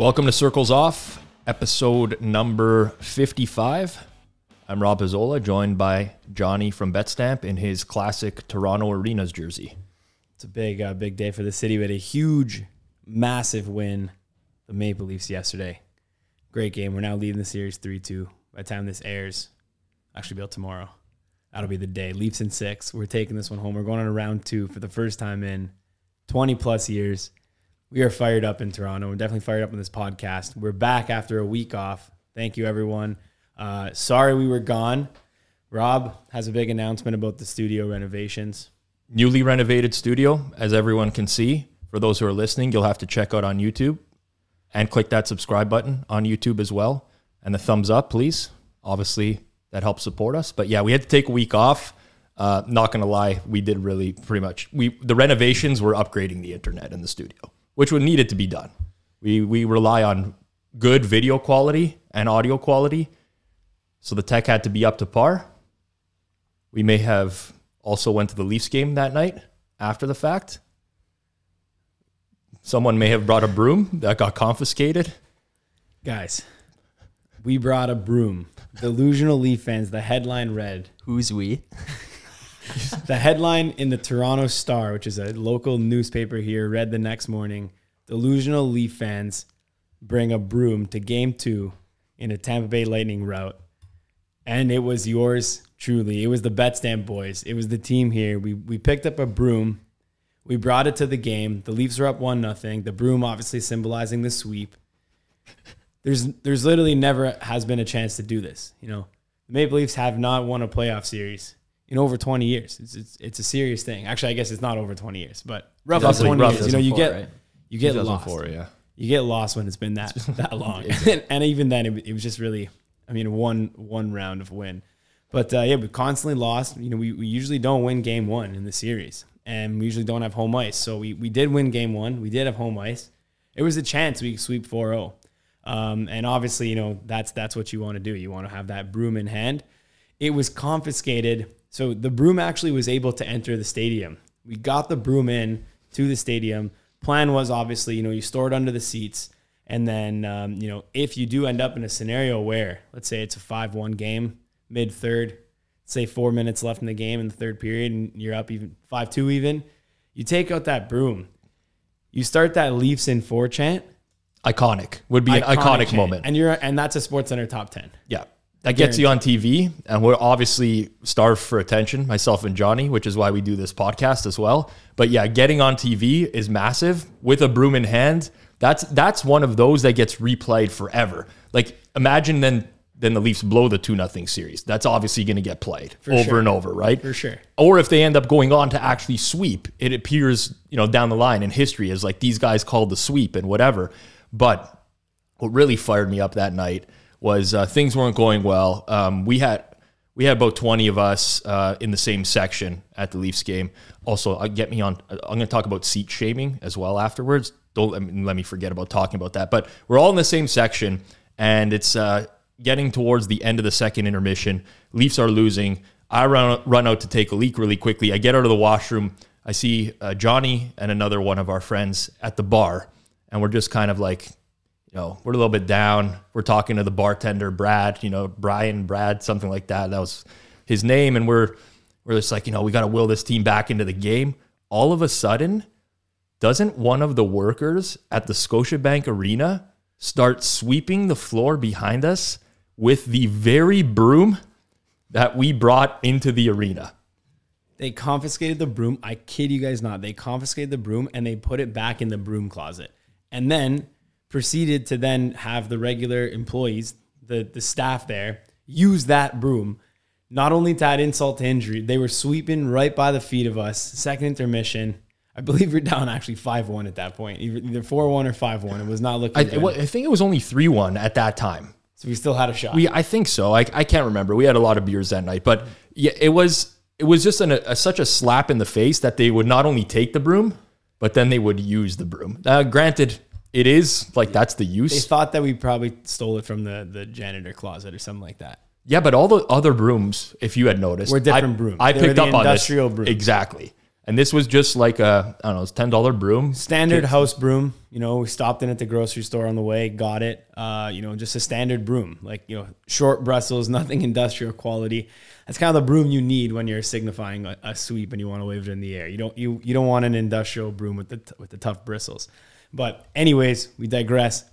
Welcome to Circles Off, episode number 55. I'm Rob Pizzola, joined by Johnny from BetStamp in his classic Toronto Arenas jersey. It's a big, uh, big day for the city. We had a huge, massive win, the Maple Leafs yesterday. Great game. We're now leading the series 3 2. By the time this airs, actually, be tomorrow. That'll be the day. Leafs in six. We're taking this one home. We're going on a round two for the first time in 20 plus years. We are fired up in Toronto. We're definitely fired up on this podcast. We're back after a week off. Thank you, everyone. Uh, sorry we were gone. Rob has a big announcement about the studio renovations. Newly renovated studio, as everyone can see. For those who are listening, you'll have to check out on YouTube and click that subscribe button on YouTube as well. And the thumbs up, please. Obviously, that helps support us. But yeah, we had to take a week off. Uh, not gonna lie, we did really pretty much. We the renovations were upgrading the internet in the studio, which would need it to be done. We we rely on good video quality and audio quality, so the tech had to be up to par. We may have also went to the Leafs game that night after the fact. Someone may have brought a broom that got confiscated. Guys, we brought a broom. Delusional Leaf fans, the headline read Who's we? the headline in the Toronto Star, which is a local newspaper here, read the next morning Delusional Leaf fans bring a broom to game two in a Tampa Bay Lightning route. And it was yours truly. It was the Bet BetStamp boys. It was the team here. We, we picked up a broom. We brought it to the game. The Leafs were up one nothing. The broom obviously symbolizing the sweep. There's there's literally never has been a chance to do this. You know, the Maple Leafs have not won a playoff series in over 20 years. It's, it's, it's a serious thing. Actually, I guess it's not over 20 years, but roughly Roughly- 20 roughly years. You know, you get right? you get lost. yeah. You get lost when it's been that that long, and, and even then, it, it was just really, I mean, one one round of win. But uh, yeah, we constantly lost. You know, we, we usually don't win game one in the series, and we usually don't have home ice. So we, we did win game one. We did have home ice. It was a chance we could sweep 4-0. Um, and obviously, you know, that's that's what you want to do. You want to have that broom in hand. It was confiscated. So the broom actually was able to enter the stadium. We got the broom in to the stadium. Plan was obviously, you know, you store it under the seats. And then, um, you know, if you do end up in a scenario where, let's say it's a 5 1 game, mid third, say four minutes left in the game in the third period, and you're up even 5 2 even, you take out that broom. You start that Leafs in four chant. Iconic would be an iconic, chant, moment. And you're and that's a Sports Center top 10. Yeah. That gets you on TV, and we're obviously starved for attention, myself and Johnny, which is why we do this podcast as well. But yeah, getting on TV is massive with a broom in hand. That's that's one of those that gets replayed forever. Like imagine then then the Leafs blow the two nothing series. That's obviously going to get played over sure. and over, right? For sure. Or if they end up going on to actually sweep, it appears you know down the line in history as like these guys called the sweep and whatever. But what really fired me up that night was uh, things weren't going well. Um, we had we had about twenty of us uh, in the same section at the Leafs game. Also, uh, get me on. I'm going to talk about seat shaming as well afterwards. Don't let me, let me forget about talking about that. But we're all in the same section, and it's uh, getting towards the end of the second intermission. Leafs are losing. I run run out to take a leak really quickly. I get out of the washroom. I see uh, Johnny and another one of our friends at the bar, and we're just kind of like you know, we're a little bit down. We're talking to the bartender, Brad, you know, Brian, Brad, something like that. That was his name. And we're, we're just like, you know, we got to will this team back into the game. All of a sudden, doesn't one of the workers at the Scotiabank Arena start sweeping the floor behind us with the very broom that we brought into the arena? They confiscated the broom. I kid you guys not. They confiscated the broom and they put it back in the broom closet. And then proceeded to then have the regular employees, the, the staff there, use that broom. Not only to add insult to injury, they were sweeping right by the feet of us. Second intermission. I believe we're down actually 5 1 at that point, either 4 1 or 5 1. It was not looking I, good. I think it was only 3 1 at that time. so we still had a shot. We, I think so. I, I can't remember. We had a lot of beers that night, but yeah, it was it was just an, a, such a slap in the face that they would not only take the broom, but then they would use the broom. Uh, granted, it is like that's the use. they thought that we probably stole it from the, the janitor closet or something like that. Yeah, but all the other brooms, if you had noticed, Were different I, brooms. I They picked up on industrial this brooms. exactly. And this was just like a I don't know, it's ten dollar broom. Standard house broom. You know, we stopped in at the grocery store on the way, got it. Uh, you know, just a standard broom, like you know, short bristles, nothing industrial quality. That's kind of the broom you need when you're signifying a, a sweep and you want to wave it in the air. You don't you you don't want an industrial broom with the t- with the tough bristles. But anyways, we digress.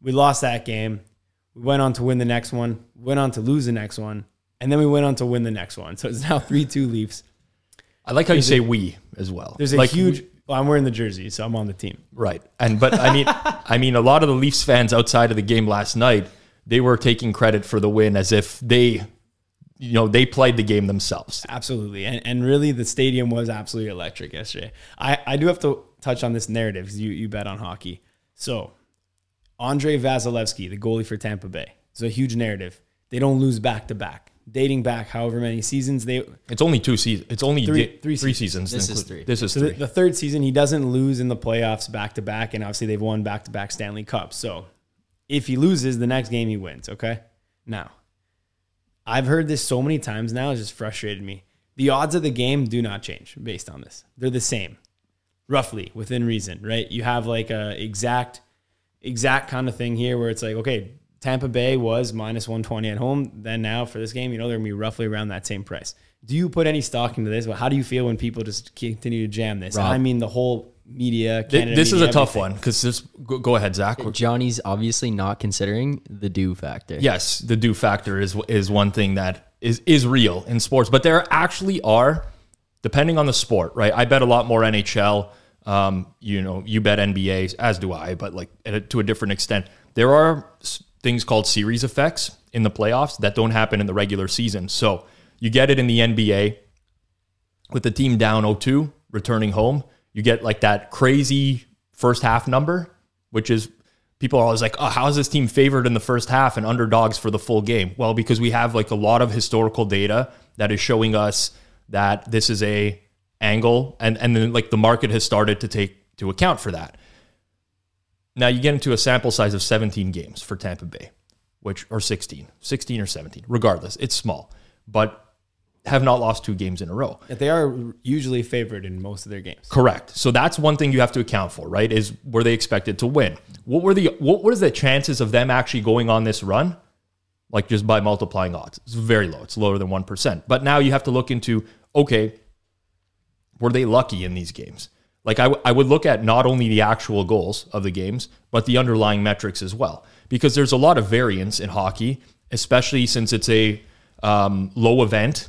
We lost that game. We went on to win the next one. Went on to lose the next one, and then we went on to win the next one. So it's now three two Leafs. I like how you say we as well. There's a like, huge. Well, I'm wearing the jersey, so I'm on the team. Right. And but I mean I mean a lot of the Leafs fans outside of the game last night, they were taking credit for the win as if they you know, they played the game themselves. Absolutely. And, and really, the stadium was absolutely electric yesterday. I, I do have to touch on this narrative because you, you bet on hockey. So, Andrei Vasilevskiy, the goalie for Tampa Bay, is a huge narrative. They don't lose back to back, dating back however many seasons. They It's only two seasons. It's only Three- di- three three seasons. This is three. This is So three. the, the third season, he doesn't lose in the playoffs back to back, and obviously they've won back to back Stanley Cups. So if he loses, the next game he wins. Okay. Now, I've heard this so many times now; it's just frustrated me. The odds of the game do not change based on this; they're the same, roughly within reason. Right? You have like a exact, exact kind of thing here where it's like, okay, Tampa Bay was minus one twenty at home. Then now for this game, you know they're gonna be roughly around that same price. Do you put any stock into this? Well, how do you feel when people just continue to jam this? Rob. I mean, the whole media. Canada this is media, a tough everything. one because this. Go, go ahead, Zach. Johnny's obviously not considering the due factor. Yes, the due factor is is one thing that is is real in sports, but there actually are, depending on the sport, right? I bet a lot more NHL. Um, you know, you bet NBA, as do I, but like to a different extent. There are things called series effects in the playoffs that don't happen in the regular season. So you get it in the NBA with the team down 0-2 returning home. You get like that crazy first half number, which is people are always like, oh, how is this team favored in the first half and underdogs for the full game? Well, because we have like a lot of historical data that is showing us that this is a angle and and then like the market has started to take to account for that. Now you get into a sample size of 17 games for Tampa Bay, which or 16, 16 or 17, regardless, it's small, but have not lost two games in a row. They are usually favored in most of their games. Correct. So that's one thing you have to account for, right? Is were they expected to win? What were the what was the chances of them actually going on this run? Like just by multiplying odds. It's very low. It's lower than 1%. But now you have to look into okay, were they lucky in these games? Like I, w- I would look at not only the actual goals of the games, but the underlying metrics as well, because there's a lot of variance in hockey, especially since it's a um, low event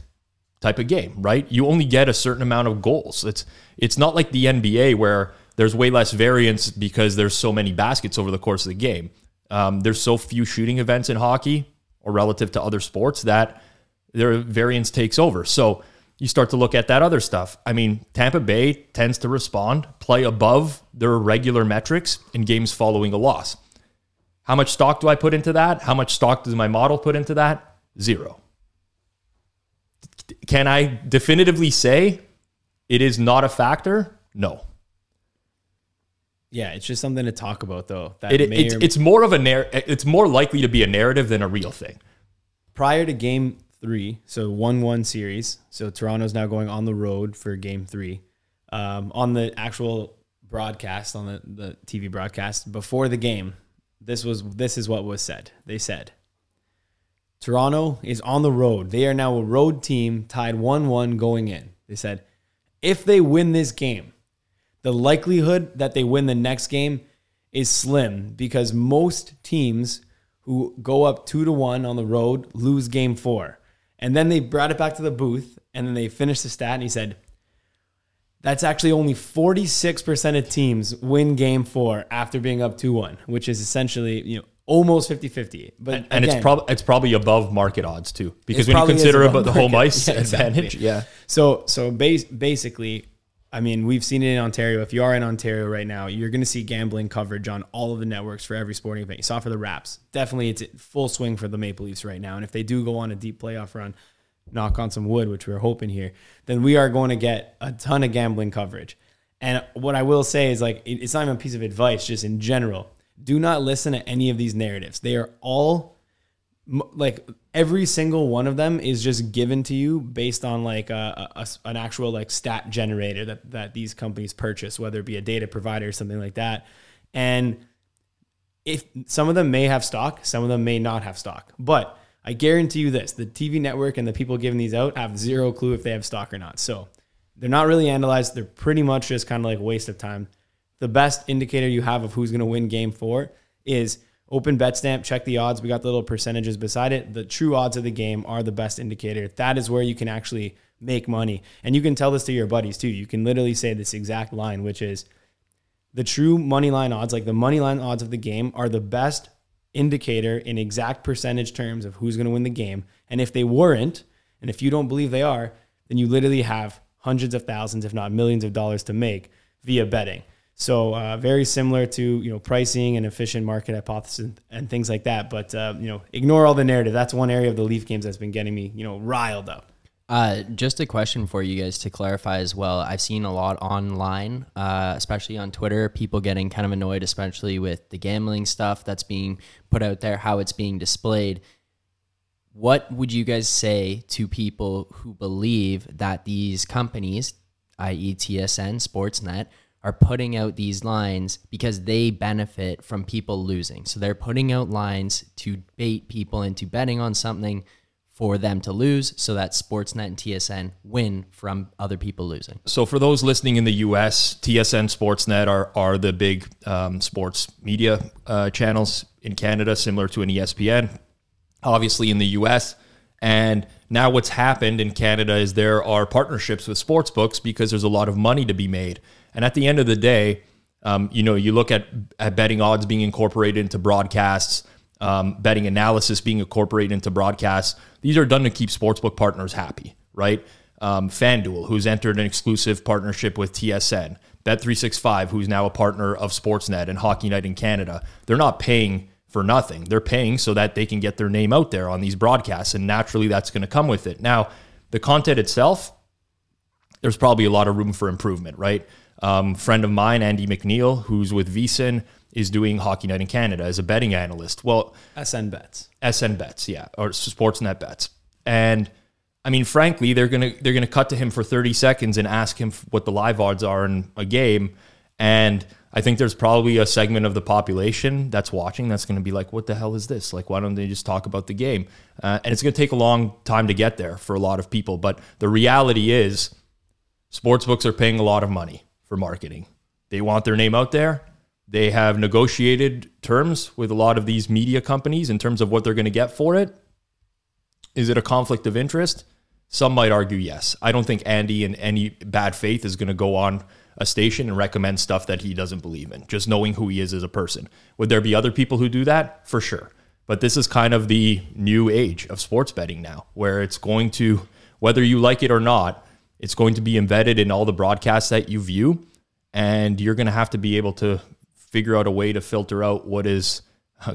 type of game, right? You only get a certain amount of goals. It's it's not like the NBA where there's way less variance because there's so many baskets over the course of the game. Um, there's so few shooting events in hockey or relative to other sports that their variance takes over. So you start to look at that other stuff. I mean, Tampa Bay tends to respond, play above their regular metrics in games following a loss. How much stock do I put into that? How much stock does my model put into that? Zero. Can I definitively say it is not a factor? No. Yeah, it's just something to talk about though. That It, it's, or- it's more of a narr- it's more likely to be a narrative than a real thing. prior to game three, so 1 1 series. So Toronto's now going on the road for game three. Um, on the actual broadcast, on the, the TV broadcast, before the game, this was this is what was said. They said Toronto is on the road. They are now a road team tied 1 1 going in. They said if they win this game, the likelihood that they win the next game is slim because most teams who go up two to one on the road lose game four. And then they brought it back to the booth and then they finished the stat and he said, that's actually only 46% of teams win game four after being up 2 1, which is essentially, you know, almost 50 50. But And it's again, probably it's probably above market odds too, because when you consider about the home market. ice Yeah, exactly. advantage, yeah. So so bas- basically, I mean, we've seen it in Ontario. If you are in Ontario right now, you're going to see gambling coverage on all of the networks for every sporting event. You saw for the Raps. Definitely, it's full swing for the Maple Leafs right now. And if they do go on a deep playoff run, knock on some wood, which we're hoping here, then we are going to get a ton of gambling coverage. And what I will say is like, it's not even a piece of advice, just in general. Do not listen to any of these narratives. They are all like every single one of them is just given to you based on like a, a- an actual like stat generator that that these companies purchase, whether it be a data provider or something like that. And if some of them may have stock, some of them may not have stock, but I guarantee you this: the TV network and the people giving these out have zero clue if they have stock or not. So they're not really analyzed. They're pretty much just kind of like waste of time. The best indicator you have of who's going to win game four is open bet stamp, check the odds. We got the little percentages beside it. The true odds of the game are the best indicator. That is where you can actually make money. And you can tell this to your buddies too. You can literally say this exact line, which is the true money line odds, like the money line odds of the game, are the best indicator in exact percentage terms of who's going to win the game. And if they weren't, and if you don't believe they are, then you literally have hundreds of thousands, if not millions of dollars to make via betting. So uh, very similar to you know pricing and efficient market hypothesis and, and things like that. But uh, you know ignore all the narrative. That's one area of the Leaf games that's been getting me you know riled up. Uh, just a question for you guys to clarify as well. I've seen a lot online, uh, especially on Twitter, people getting kind of annoyed, especially with the gambling stuff that's being put out there, how it's being displayed. What would you guys say to people who believe that these companies, i.e., TSN, Sportsnet, are putting out these lines because they benefit from people losing? So they're putting out lines to bait people into betting on something for them to lose so that Sportsnet and TSN win from other people losing. So for those listening in the U.S., TSN, Sportsnet are are the big um, sports media uh, channels in Canada, similar to an ESPN. Obviously, in the U.S. and now what's happened in Canada is there are partnerships with sports books because there's a lot of money to be made. And at the end of the day, um, you know, you look at, at betting odds being incorporated into broadcasts, um, betting analysis being incorporated into broadcasts. These are done to keep sportsbook partners happy, right? Um, FanDuel, who's entered an exclusive partnership with TSN, Bet365, who's now a partner of Sportsnet and Hockey Night in Canada. They're not paying for nothing. They're paying so that they can get their name out there on these broadcasts, and naturally that's going to come with it. Now, the content itself, there's probably a lot of room for improvement, right? Um, friend of mine, Andy McNeil, who's with VSIN, is doing Hockey Night in Canada as a betting analyst. Well, SN bets. SN bets, yeah, or Sportsnet bets. And I mean, frankly, they're gonna they're gonna cut to him for 30 seconds and ask him what the live odds are in a game. And I think there's probably a segment of the population that's watching that's gonna be like, "What the hell is this? Like, why don't they just talk about the game?" Uh, and it's gonna take a long time to get there for a lot of people. But the reality is, sportsbooks are paying a lot of money for marketing. They want their name out there. They have negotiated terms with a lot of these media companies in terms of what they're going to get for it. Is it a conflict of interest? Some might argue yes. I don't think Andy, in any bad faith, is going to go on a station and recommend stuff that he doesn't believe in, just knowing who he is as a person. Would there be other people who do that? For sure. But this is kind of the new age of sports betting now, where it's going to, whether you like it or not, it's going to be embedded in all the broadcasts that you view. And you're going to have to be able to figure out a way to filter out what is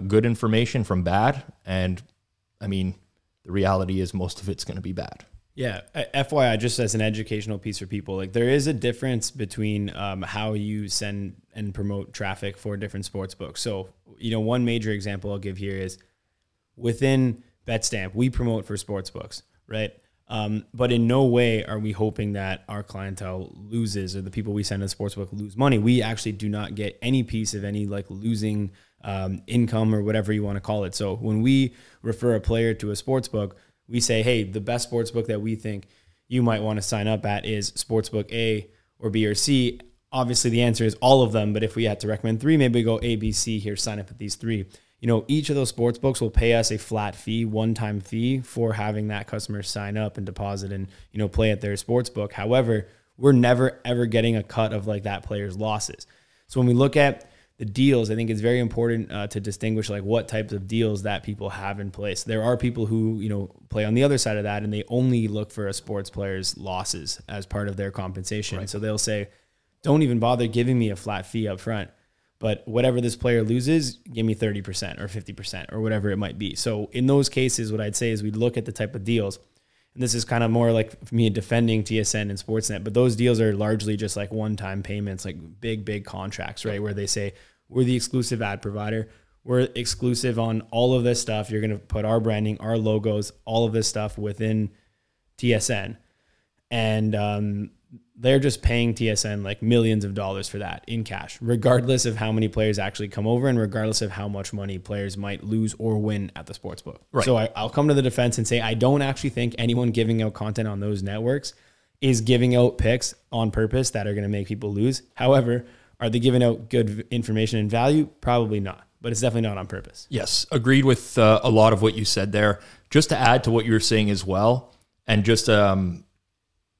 good information from bad. And I mean, the reality is most of it's going to be bad. Yeah, uh, FYI, just as an educational piece for people, like there is a difference between um, how you send and promote traffic for different sports books. So, you know, one major example I'll give here is within BetStamp, we promote for sports books, right? Um, but in no way are we hoping that our clientele loses or the people we send to sportsbook lose money. We actually do not get any piece of any like losing um, income or whatever you want to call it. So when we refer a player to a sportsbook, we say, hey, the best sportsbook that we think you might want to sign up at is sportsbook A or B or C. Obviously, the answer is all of them. But if we had to recommend three, maybe we go A, B, C here, sign up at these three you know, each of those sports books will pay us a flat fee, one time fee for having that customer sign up and deposit and, you know, play at their sports book. However, we're never ever getting a cut of like that player's losses. So when we look at the deals, I think it's very important uh, to distinguish like what types of deals that people have in place. There are people who, you know, play on the other side of that and they only look for a sports player's losses as part of their compensation. Right. So they'll say, don't even bother giving me a flat fee up front but whatever this player loses, give me 30% or 50% or whatever it might be. So in those cases, what I'd say is we look at the type of deals. And this is kind of more like me defending TSN and Sportsnet, but those deals are largely just like one-time payments, like big, big contracts, right? Where they say, we're the exclusive ad provider. we're exclusive on all of this stuff. You're going to put our branding, our logos, all of this stuff within TSN. And um, they're just paying TSN like millions of dollars for that in cash, regardless of how many players actually come over and regardless of how much money players might lose or win at the sports book. Right. So I, I'll come to the defense and say I don't actually think anyone giving out content on those networks is giving out picks on purpose that are going to make people lose. However, are they giving out good information and value? Probably not, but it's definitely not on purpose. Yes, agreed with uh, a lot of what you said there. Just to add to what you were saying as well, and just um,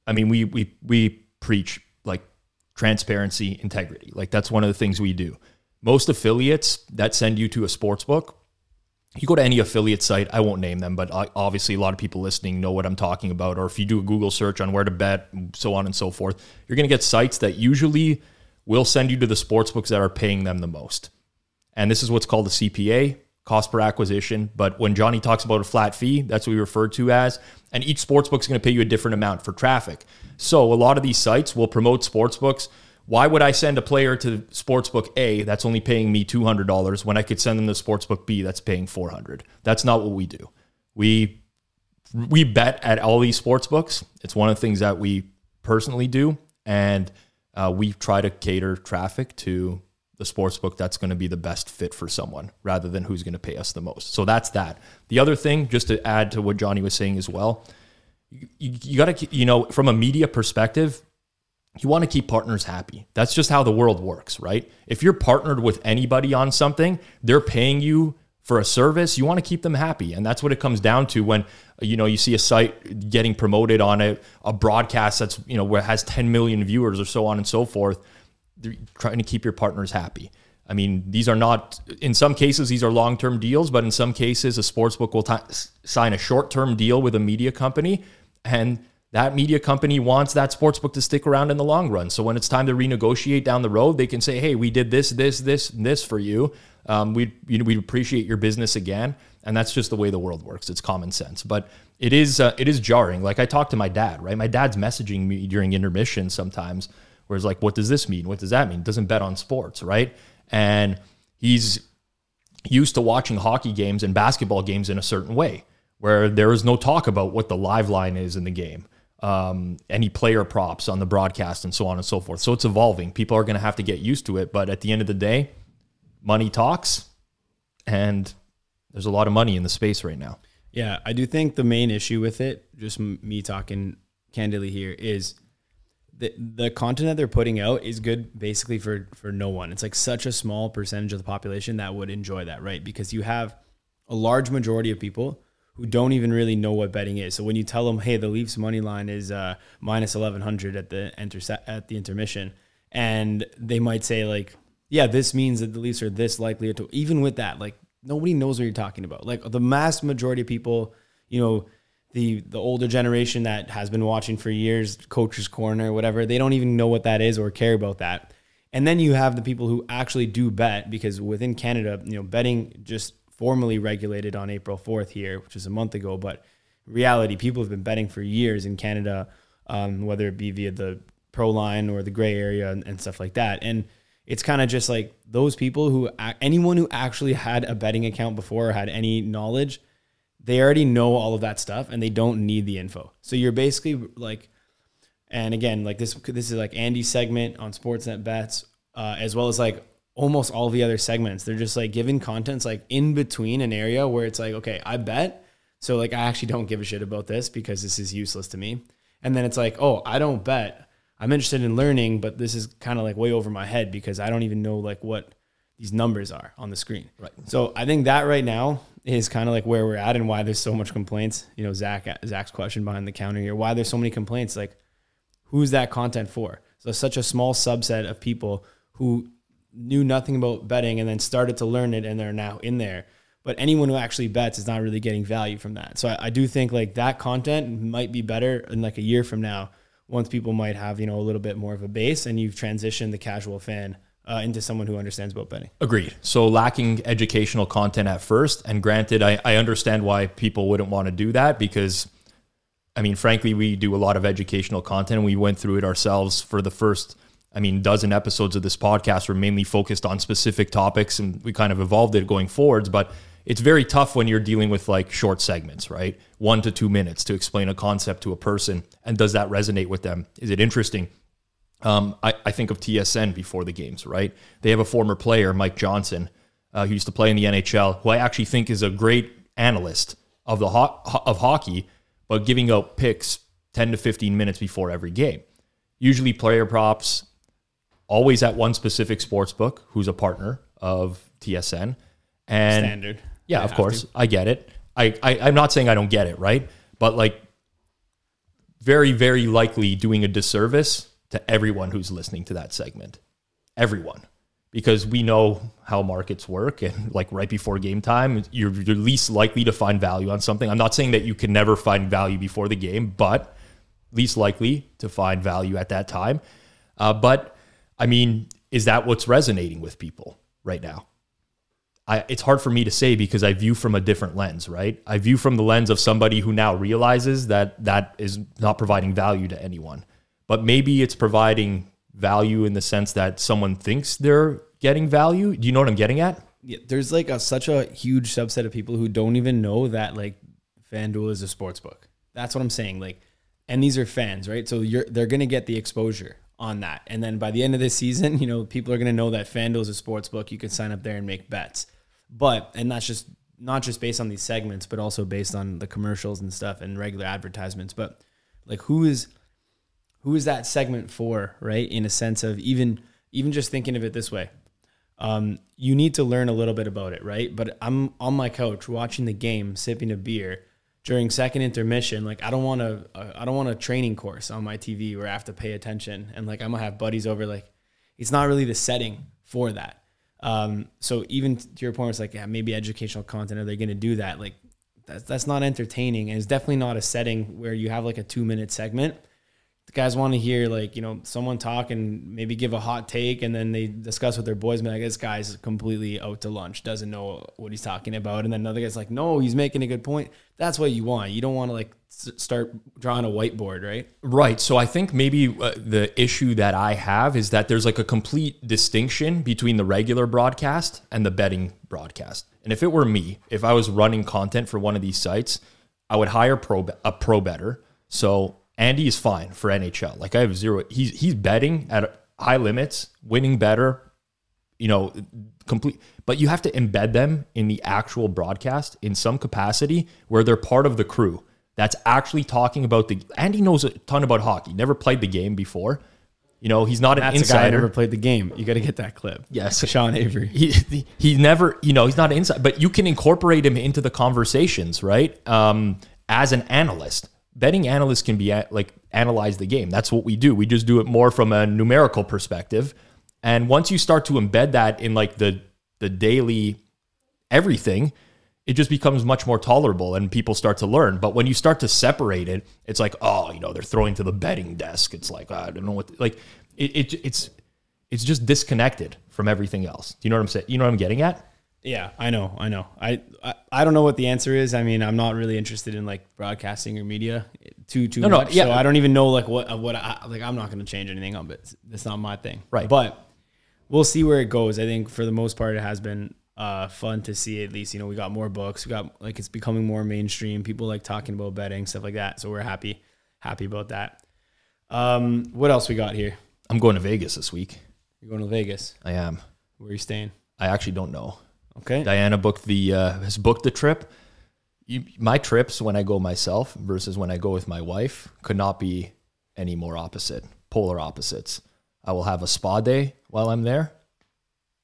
I mean, we we we preach like transparency, integrity. Like that's one of the things we do. Most affiliates that send you to a sports book, you go to any affiliate site, I won't name them, but obviously a lot of people listening know what I'm talking about. Or if you do a Google search on where to bet, so on and so forth, you're going to get sites that usually will send you to the sports books that are paying them the most. And this is what's called a CPA, cost per acquisition. But when Johnny talks about a flat fee, that's what we refer to as. And each sportsbook is going to pay you a different amount for traffic. So a lot of these sites will promote sportsbooks. Why would I send a player to sportsbook A that's only paying me $200 when I could send them to sportsbook B that's paying 400? That's not what we do. We we bet at all these sportsbooks. It's one of the things that we personally do and uh, we try to cater traffic to the sports book that's going to be the best fit for someone rather than who's going to pay us the most. So that's that. The other thing, just to add to what Johnny was saying as well, you, you got to, you know, from a media perspective, you want to keep partners happy. That's just how the world works, right? If you're partnered with anybody on something, they're paying you for a service, you want to keep them happy. And that's what it comes down to when you know you see a site getting promoted on a, a broadcast that's you know where it has 10 million viewers or so on and so forth trying to keep your partners happy. I mean, these are not, in some cases, these are long term deals, but in some cases, a sports book will t- sign a short term deal with a media company, and that media company wants that sports book to stick around in the long run. So when it's time to renegotiate down the road, they can say, hey, we did this, this, this, this for you. Um, we'd, you know, we'd appreciate your business again. And that's just the way the world works. It's common sense. But it is, uh, it is jarring. Like I talked to my dad, right? My dad's messaging me during intermission sometimes where it's like, what does this mean? What does that mean? Doesn't bet on sports, right? And he's used to watching hockey games and basketball games in a certain way, where there is no talk about what the live line is in the game, um, any player props on the broadcast, and so on and so forth. So it's evolving. People are going to have to get used to it. But at the end of the day, money talks, and there's a lot of money in the space right now. Yeah, I do think the main issue with it, just me talking candidly here, is the the content that they're putting out is good basically for for no one. It's like such a small percentage of the population that would enjoy that, right? Because you have a large majority of people who don't even really know what betting is. So when you tell them, "Hey, the Leafs money line is uh, minus eleven hundred at the enter at the intermission," and they might say like, "Yeah, this means that the Leafs are this likely to." Even with that, like nobody knows what you're talking about. Like the mass majority of people, you know the the older generation that has been watching for years, coach's corner, whatever, they don't even know what that is or care about that. And then you have the people who actually do bet because within Canada, you know, betting just formally regulated on April 4th here, which is a month ago, but reality, people have been betting for years in Canada, um, whether it be via the pro line or the gray area and, and stuff like that. And it's kind of just like those people who, anyone who actually had a betting account before or had any knowledge they already know all of that stuff and they don't need the info. So you're basically like, and again, like this, this is like Andy's segment on Sportsnet bets, uh, as well as like almost all the other segments. They're just like giving contents like in between an area where it's like, okay, I bet. So like, I actually don't give a shit about this because this is useless to me. And then it's like, oh, I don't bet. I'm interested in learning, but this is kind of like way over my head because I don't even know like what these numbers are on the screen. Right. So I think that right now is kind of like where we're at and why there's so much complaints. You know, Zach Zach's question behind the counter here, why there's so many complaints. Like, who's that content for? So such a small subset of people who knew nothing about betting and then started to learn it and they're now in there. But anyone who actually bets is not really getting value from that. So I, I do think like that content might be better in like a year from now, once people might have, you know, a little bit more of a base and you've transitioned the casual fan uh, into someone who understands boat betting. Agreed. So lacking educational content at first, and granted, I, I understand why people wouldn't want to do that because, I mean, frankly, we do a lot of educational content. And we went through it ourselves for the first I mean, dozen episodes of this podcast were mainly focused on specific topics and we kind of evolved it going forwards. But it's very tough when you're dealing with like short segments, right? One to two minutes to explain a concept to a person. And does that resonate with them? Is it interesting? Um, I, I, think of TSN before the games, right? They have a former player, Mike Johnson, uh, who used to play in the NHL, who I actually think is a great analyst of the ho- of hockey, but giving out picks 10 to 15 minutes before every game. Usually player props, always at one specific sports book who's a partner of TSN. And standard. Yeah, of course. To. I get it. I, I I'm not saying I don't get it, right? But like very, very likely doing a disservice to everyone who's listening to that segment. Everyone. Because we know how markets work and like right before game time, you're, you're least likely to find value on something. I'm not saying that you can never find value before the game, but least likely to find value at that time. Uh, but I mean, is that what's resonating with people right now? I, it's hard for me to say because I view from a different lens, right? I view from the lens of somebody who now realizes that that is not providing value to anyone. But maybe it's providing value in the sense that someone thinks they're getting value. Do you know what I'm getting at? Yeah, there's like a, such a huge subset of people who don't even know that like FanDuel is a sports book. That's what I'm saying. Like, and these are fans, right? So you're they're gonna get the exposure on that. And then by the end of this season, you know, people are gonna know that FanDuel is a sports book. You can sign up there and make bets. But and that's just not just based on these segments, but also based on the commercials and stuff and regular advertisements. But like who is who is that segment for, right? In a sense of even even just thinking of it this way. Um, you need to learn a little bit about it, right? But I'm on my couch watching the game, sipping a beer during second intermission. Like I don't want to, I don't want a training course on my TV where I have to pay attention and like I'm gonna have buddies over. Like it's not really the setting for that. Um, so even to your point, it's like, yeah, maybe educational content. Are they to do that? Like, that's that's not entertaining, and it's definitely not a setting where you have like a two minute segment the guys want to hear like you know someone talk and maybe give a hot take and then they discuss with their boys and like this guy's completely out to lunch doesn't know what he's talking about. And then another guy's like no he's making a good point. That's what you want. You don't want to like start drawing a whiteboard right? Right. So i think maybe uh, the issue that i have is that there's like a complete distinction between the regular broadcast and the betting broadcast. And if it were me if i was running content for one of these sites i would hire pro a pro better. So Andy is fine for NHL. Like I have zero. He's he's betting at high limits, winning better. You know, complete. But you have to embed them in the actual broadcast in some capacity where they're part of the crew that's actually talking about the. Andy knows a ton about hockey. Never played the game before. You know, he's not an That's insider. a guy never played the game. You got to get that clip. Yes, Sean Avery. He, he, he never, you know, he's not an insider, but you can incorporate him into the conversations, right? Um, as an analyst, betting analysts can be at, like analyze the game. That's what we do. We just do it more from a numerical perspective. And once you start to embed that in like the the daily everything, it just becomes much more tolerable and people start to learn. But when you start to separate it, it's like, oh, you know, they're throwing to the betting desk. It's like, ah, I don't know what like it, it it's it's just disconnected from everything else. Do you know what I'm saying? You know what I'm getting at? Yeah, I know, I know. I, I, I don't know what the answer is. I mean, I'm not really interested in like broadcasting or media too too no, much. No, yeah. So I don't even know like what what I, like I'm not going to change anything on it. it's not my thing. Right. But we'll see where it goes. I think for the most part, it has been uh, fun to see. At least you know we got more books. We got like it's becoming more mainstream. People like talking about betting stuff like that. So we're happy happy about that. Um, what else we got here? I'm going to Vegas this week. You're going to Vegas. I am. Where are you staying? I actually don't know. Okay. Diana booked the uh, has booked the trip. You, my trips when I go myself versus when I go with my wife could not be any more opposite, polar opposites. I will have a spa day while I'm there,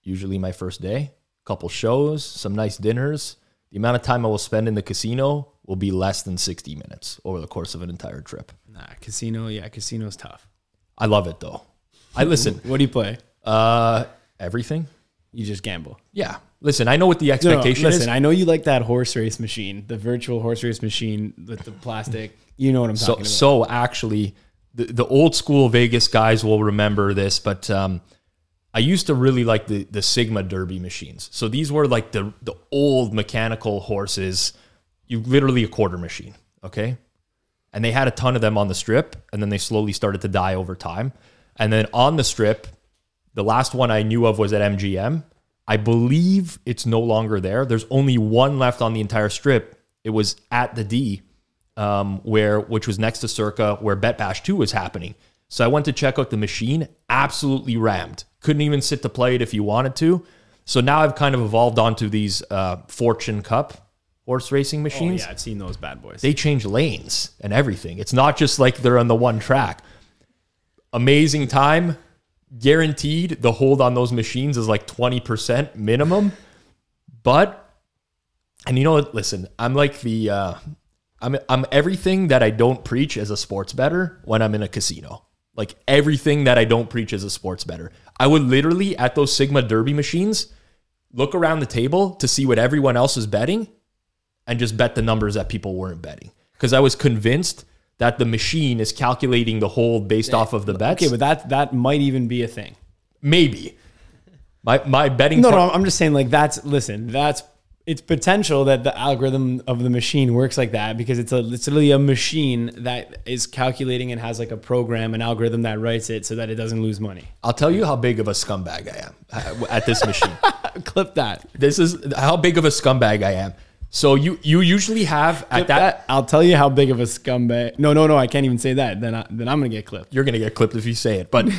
usually my first day, a couple shows, some nice dinners. The amount of time I will spend in the casino will be less than 60 minutes over the course of an entire trip. Nah, casino, yeah, casino's tough. I love it though. I listen. what do you play? Uh, everything. You just gamble. Yeah. Listen, I know what the expectation no, listen, is. I know you like that horse race machine, the virtual horse race machine with the plastic. You know what I'm so, talking about. So actually, the, the old school Vegas guys will remember this, but um, I used to really like the the Sigma Derby machines. So these were like the the old mechanical horses. You literally a quarter machine, okay? And they had a ton of them on the strip, and then they slowly started to die over time. And then on the strip, the last one I knew of was at MGM. I believe it's no longer there. There's only one left on the entire strip. It was at the D, um, where which was next to Circa, where Bet Bash 2 was happening. So I went to check out the machine, absolutely rammed. Couldn't even sit to play it if you wanted to. So now I've kind of evolved onto these uh, Fortune Cup horse racing machines. Oh, yeah, I've seen those bad boys. They change lanes and everything. It's not just like they're on the one track. Amazing time, guaranteed. The hold on those machines is like 20% minimum. But, and you know what? Listen, I'm like the, uh, I'm, I'm everything that I don't preach as a sports better when I'm in a casino. Like everything that I don't preach as a sports better. I would literally at those Sigma Derby machines look around the table to see what everyone else is betting and just bet the numbers that people weren't betting. Because I was convinced that the machine is calculating the hold based off of the bets. okay, but that that might even be a thing. Maybe. My my betting No, no, I'm just saying like that's listen, that's it's potential that the algorithm of the machine works like that because it's a it's literally a machine that is calculating and has like a program, an algorithm that writes it so that it doesn't lose money. I'll tell you how big of a scumbag I am uh, at this machine. Clip that. this is how big of a scumbag I am. So you you usually have at that, that. I'll tell you how big of a scumbag. No, no, no, I can't even say that. Then I, then I'm gonna get clipped. you're gonna get clipped if you say it. But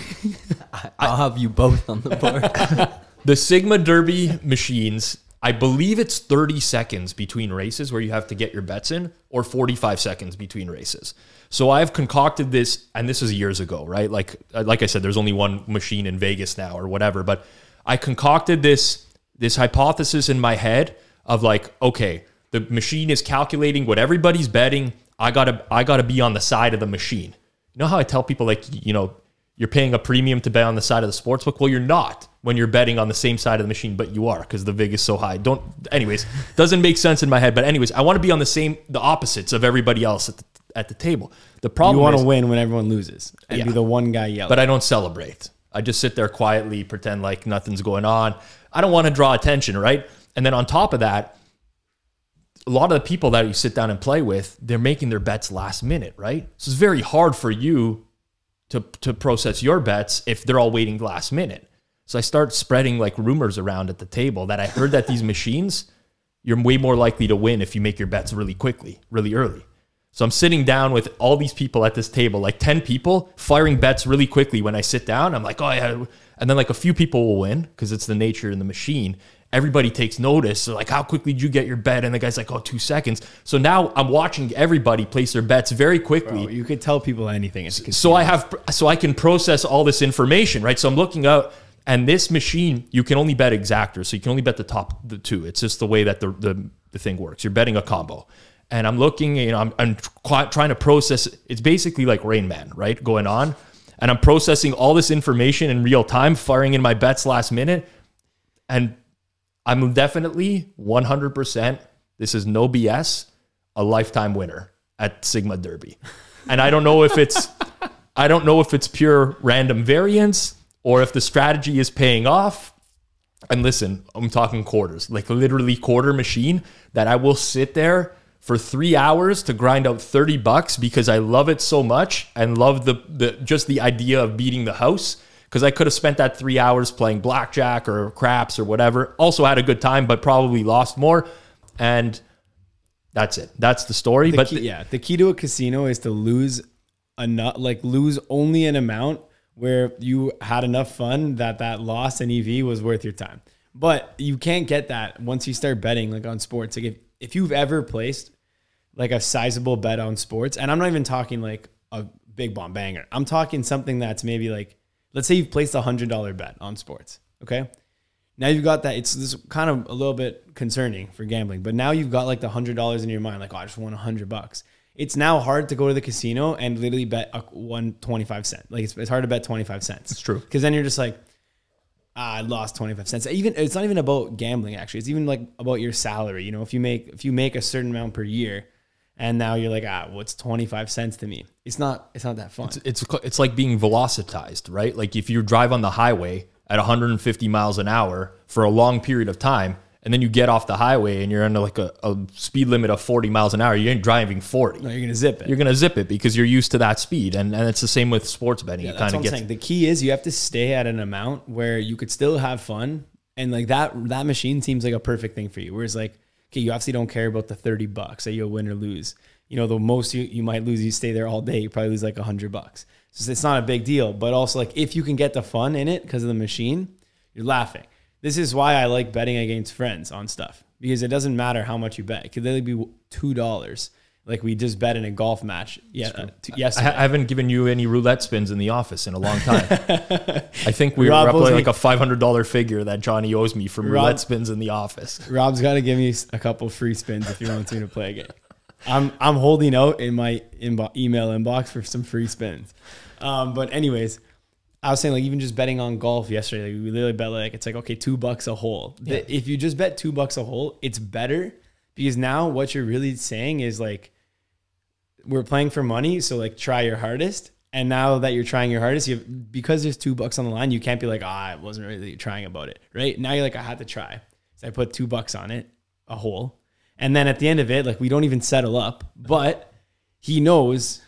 I'll have you both on the board. the Sigma Derby machines, I believe it's 30 seconds between races where you have to get your bets in, or 45 seconds between races. So I've concocted this, and this is years ago, right? Like uh, like I said, there's only one machine in Vegas now, or whatever. But I concocted this this hypothesis in my head of like, okay, the machine is calculating what everybody's betting. I gotta I gotta be on the side of the machine. You know how I tell people like, you know, you're paying a premium to bet on the side of the sports book. Well, you're not when you're betting on the same side of the machine, but you are because the vig is so high. Don't, anyways, doesn't make sense in my head. But anyways, I want to be on the same, the opposites of everybody else at the, at the table. The problem You want to win when everyone loses and Yeah. be the one guy yelling. but I don't celebrate. I just sit there quietly, pretend like nothing's going on. I don't want to draw attention, right? And then on top of that, a lot of the people that you sit down and play with, they're making their bets last minute, right? So it's very hard for you to to process your bets if they're all waiting last minute. So I start spreading like rumors around at the table that I heard that these machines, you're way more likely to win if you make your bets really quickly, really early. So I'm sitting down with all these people at this table, like 10 people, firing bets really quickly when I sit down. I'm like, oh, yeah. And then like a few people will win because it's the nature in the machine. Everybody takes notice. They're like, how quickly did you get your bet? And the guy's like, oh, two seconds. So now I'm watching everybody place their bets very quickly. Bro, you could tell people anything. So I have, so I can process all this information, right? So I'm looking out, and this machine, you can only bet exactors. So you can only bet the top the two. It's just the way that the the, the thing works. You're betting a combo, and I'm looking, you know, I'm, I'm try- trying to process. It's basically like Rain Man, right, going on, and I'm processing all this information in real time, firing in my bets last minute, and I'm definitely 100%. This is no BS. A lifetime winner at Sigma Derby, and I don't know if it's, I don't know if it's pure random variance or if the strategy is paying off. And listen, I'm talking quarters, like literally quarter machine that I will sit there for three hours to grind out 30 bucks because I love it so much and love the, the just the idea of beating the house. Because I could have spent that three hours playing blackjack or craps or whatever. Also had a good time, but probably lost more. And that's it. That's the story. The but key, yeah, the key to a casino is to lose enough, like lose only an amount where you had enough fun that that loss in EV was worth your time. But you can't get that once you start betting like on sports. Like if, if you've ever placed like a sizable bet on sports, and I'm not even talking like a big bomb banger. I'm talking something that's maybe like, let's say you've placed a hundred dollar bet on sports. Okay. Now you've got that. It's this kind of a little bit concerning for gambling, but now you've got like the hundred dollars in your mind, like, oh, I just won a hundred bucks. It's now hard to go to the casino and literally bet a one twenty five cent. Like it's, it's hard to bet twenty five cents. It's true. because then you're just like, ah, I lost twenty five cents. Even it's not even about gambling. Actually, it's even like about your salary. You know, if you make if you make a certain amount per year, and now you're like, ah, what's twenty five cents to me? It's not. It's not that fun. it's it's like being velocitized, right? Like if you drive on the highway at 150 miles an hour for a long period of time and then you get off the highway and you're under like a, a speed limit of 40 miles an hour. You ain't driving 40. No, you're gonna zip it. You're gonna zip it because you're used to that speed, and, and it's the same with sports betting. it That's kind what of I'm gets saying. The key is you have to stay at an amount where you could still have fun, and like that that machine seems like a perfect thing for you. Whereas like, okay, you obviously don't care about the thirty bucks that you'll win or lose. You know, the most you, you might lose, you stay there all day, you probably lose like a hundred bucks. So it's not a big deal. But also like if you can get the fun in it because of the machine, you're laughing. This is why I like betting against friends on stuff because it doesn't matter how much you bet. It could literally be two dollars. Like we just bet in a golf match. Yeah, uh, t- I, yesterday. I haven't given you any roulette spins in the office in a long time. I think we Rob were up owes to me- like a five hundred dollar figure that Johnny owes me from Rob- roulette spins in the office. Rob's got to give me a couple free spins if he wants me to play a game. I'm I'm holding out in my inbo- email inbox for some free spins. Um, but anyways, I was saying like even just betting on golf yesterday, like we literally bet like it's like okay two bucks a hole. The- If you just bet two bucks a hole, it's better because now what you're really saying is like we're playing for money, so like try your hardest. And now that you're trying your hardest, you have, because there's two bucks on the line, you can't be like, ah, I wasn't really trying about it, right? Now you're like, I had to try, so I put two bucks on it, a hole, and then at the end of it, like we don't even settle up, but he knows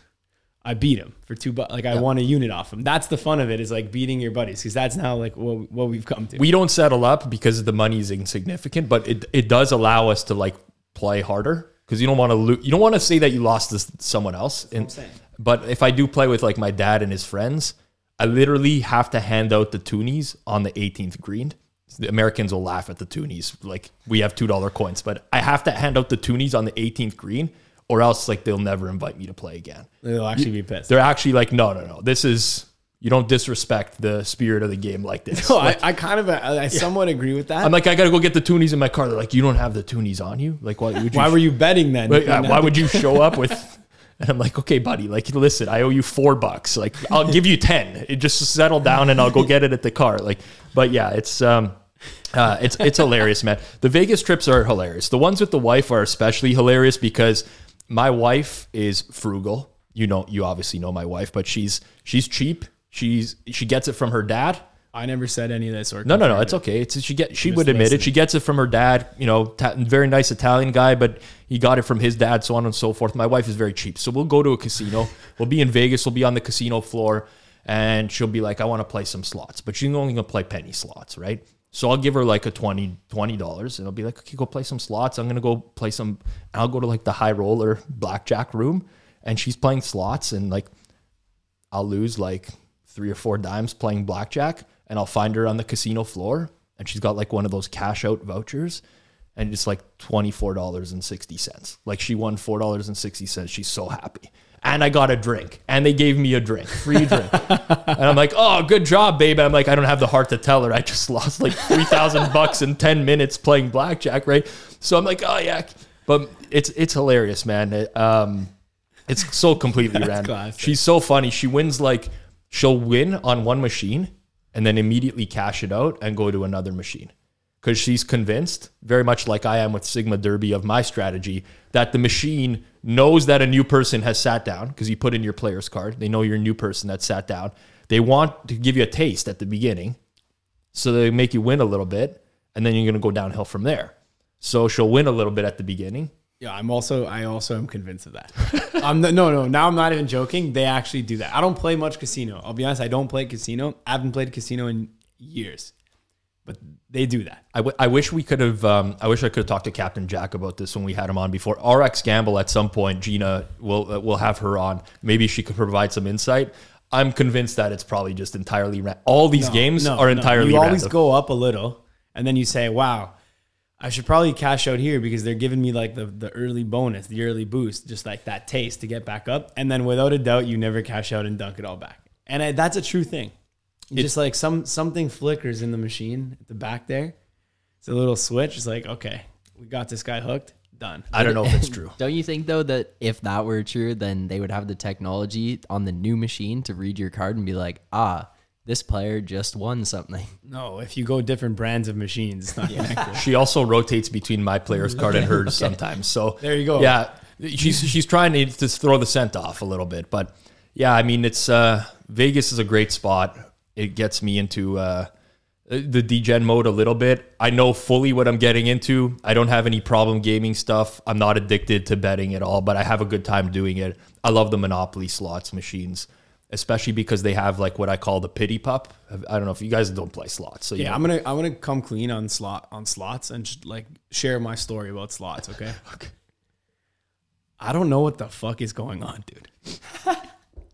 I beat him for two bucks. Like I won a unit off him. That's the fun of it is like beating your buddies because that's now like what, what we've come to. We don't settle up because the money is insignificant, but it it does allow us to like play harder because you don't want to lose. You don't want to say that you lost to someone else. And, saying. but if I do play with like my dad and his friends, I literally have to hand out the toonies on the 18th green. The Americans will laugh at the toonies. Like we have two dollar coins, but I have to hand out the toonies on the 18th green, or else like they'll never invite me to play again. They'll actually be pissed. They're actually like, no, no, no. This is you don't disrespect the spirit of the game like this. No, I, I kind of I, I somewhat agree with that. I'm like, I gotta go get the toonies in my car. They're like, you don't have the toonies on you. Like, why would you? why were you betting then? Wait, uh, why would you show up with? And I'm like, okay, buddy. Like, listen, I owe you four bucks. Like, I'll give you ten. It just settle down, and I'll go get it at the car. Like, but yeah, it's um, uh, it's it's hilarious, man. The Vegas trips are hilarious. The ones with the wife are especially hilarious because my wife is frugal. You know, you obviously know my wife, but she's she's cheap. She's she gets it from her dad. I never said any of this. Or No, no, no. It's okay. It's she get she just would admit it. She gets it from her dad. You know, ta- very nice Italian guy, but he got it from his dad, so on and so forth. My wife is very cheap, so we'll go to a casino. We'll be in Vegas. We'll be on the casino floor, and she'll be like, "I want to play some slots," but she's only gonna play penny slots, right? So I'll give her like a 20 dollars, and I'll be like, "Okay, go play some slots. I'm gonna go play some. I'll go to like the high roller blackjack room, and she's playing slots, and like I'll lose like three or four dimes playing blackjack, and I'll find her on the casino floor, and she's got like one of those cash out vouchers, and it's like twenty four dollars and sixty cents. Like she won four dollars and sixty cents. She's so happy. And I got a drink, and they gave me a drink, free drink. and I'm like, "Oh, good job, babe." I'm like, I don't have the heart to tell her I just lost like three thousand bucks in ten minutes playing blackjack, right? So I'm like, "Oh yeah," but it's it's hilarious, man. It, um, it's so completely random. classic. She's so funny. She wins like she'll win on one machine and then immediately cash it out and go to another machine. Because she's convinced, very much like I am with Sigma Derby of my strategy, that the machine knows that a new person has sat down because you put in your player's card. They know you're a new person that sat down. They want to give you a taste at the beginning. So they make you win a little bit and then you're going to go downhill from there. So she'll win a little bit at the beginning. Yeah, I'm also I also am convinced of that. I'm no no no. Now I'm not even joking. They actually do that. I don't play much casino. I'll be honest. I don't play casino. I haven't played casino in years, they do that. I, w- I wish we could have. Um, I wish I could have talked to Captain Jack about this when we had him on before. RX Gamble at some point. Gina will uh, will have her on. Maybe she could provide some insight. I'm convinced that it's probably just entirely ra- all these games No, are no. entirely You always random. go up a little, and then you say, "Wow, I should probably cash out here because they're giving me like the the early bonus, the early boost, just like that taste to get back up." And then without a doubt, you never cash out and dunk it all back. And I, that's a true thing. You just like some something flickers in the machine at the back there. It's a little switch. It's like, okay, we got this guy hooked. Done. I don't know if it's true. Don't you think though that if that were true, then they would have the technology on the new machine to read your card and be like, ah, this player just won something. No, if you go different brands of machines, it's not connected. She also rotates between my player's card and hers sometimes. So There you go. Yeah, she's she's trying to just throw the scent off a little bit, but yeah, I mean it's uh, Vegas is a great spot. It gets me into uh, the degen mode a little bit. I know fully what I'm getting into. I don't have any problem gaming stuff. I'm not addicted to betting at all, but I have a good time doing it. I love the Monopoly slots machines, especially because they have like what I call the pity pup. I don't know if you guys don't play slots. So Yeah, know. I'm gonna I'm gonna come clean on slot on slots and just like share my story about slots. Okay. Okay. I don't know what the fuck is going on, dude.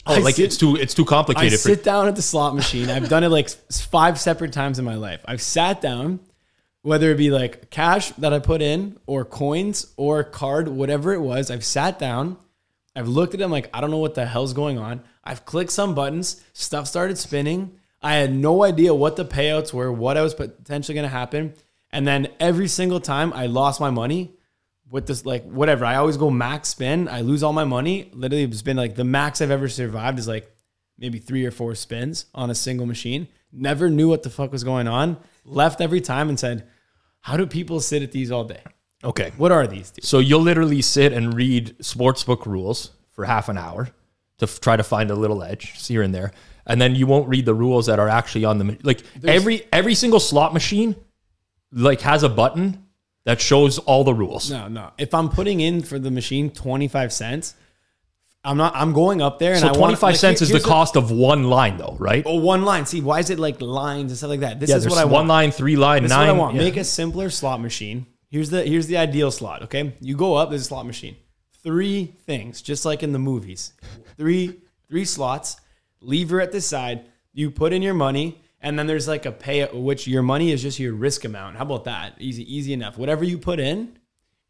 Oh, I like sit- it's too it's too I complicated for sit down at the slot machine. I've done it like five separate times in my life. I've sat down, whether it be like cash that I put in or coins or card, whatever it was. I've sat down. I've looked at them like I don't know what the hell's going on. I've clicked some buttons. Stuff started spinning. I had no idea what the payouts were, what I was potentially going to happen, and then every single time I lost my money with this like whatever. I always go max spin. I lose all my money. Literally, it's been like the max I've ever survived is like maybe three or four spins on a single machine. Never knew what the fuck was going on. Left every time and said, "How do people sit at these all day? Okay. What are these?" Dude? So you'll literally sit and read sportsbook rules for half an hour to f- try to find a little edge here and there, and then you won't read the rules that are actually on the ma- like every every single slot machine like has a button that shows all the rules. No, no. If I'm putting in for the machine twenty five cents, I'm not. I'm going up there and So I want- twenty five like, cents is the cost of one line, though, right? Oh, one line. See, why is it like lines and stuff like that? This yeah, is what I want. one line, three line, This nine. is what I want. yeah. Make a simpler slot machine. Here's the here's the ideal slot. Okay, you go up. There's a slot machine. Three things, just like in the movies. Three three slots. Lever at the side. You put in your money, and then there's like a pay, which your money is just your risk amount. How about that? Easy easy enough. Whatever you put in,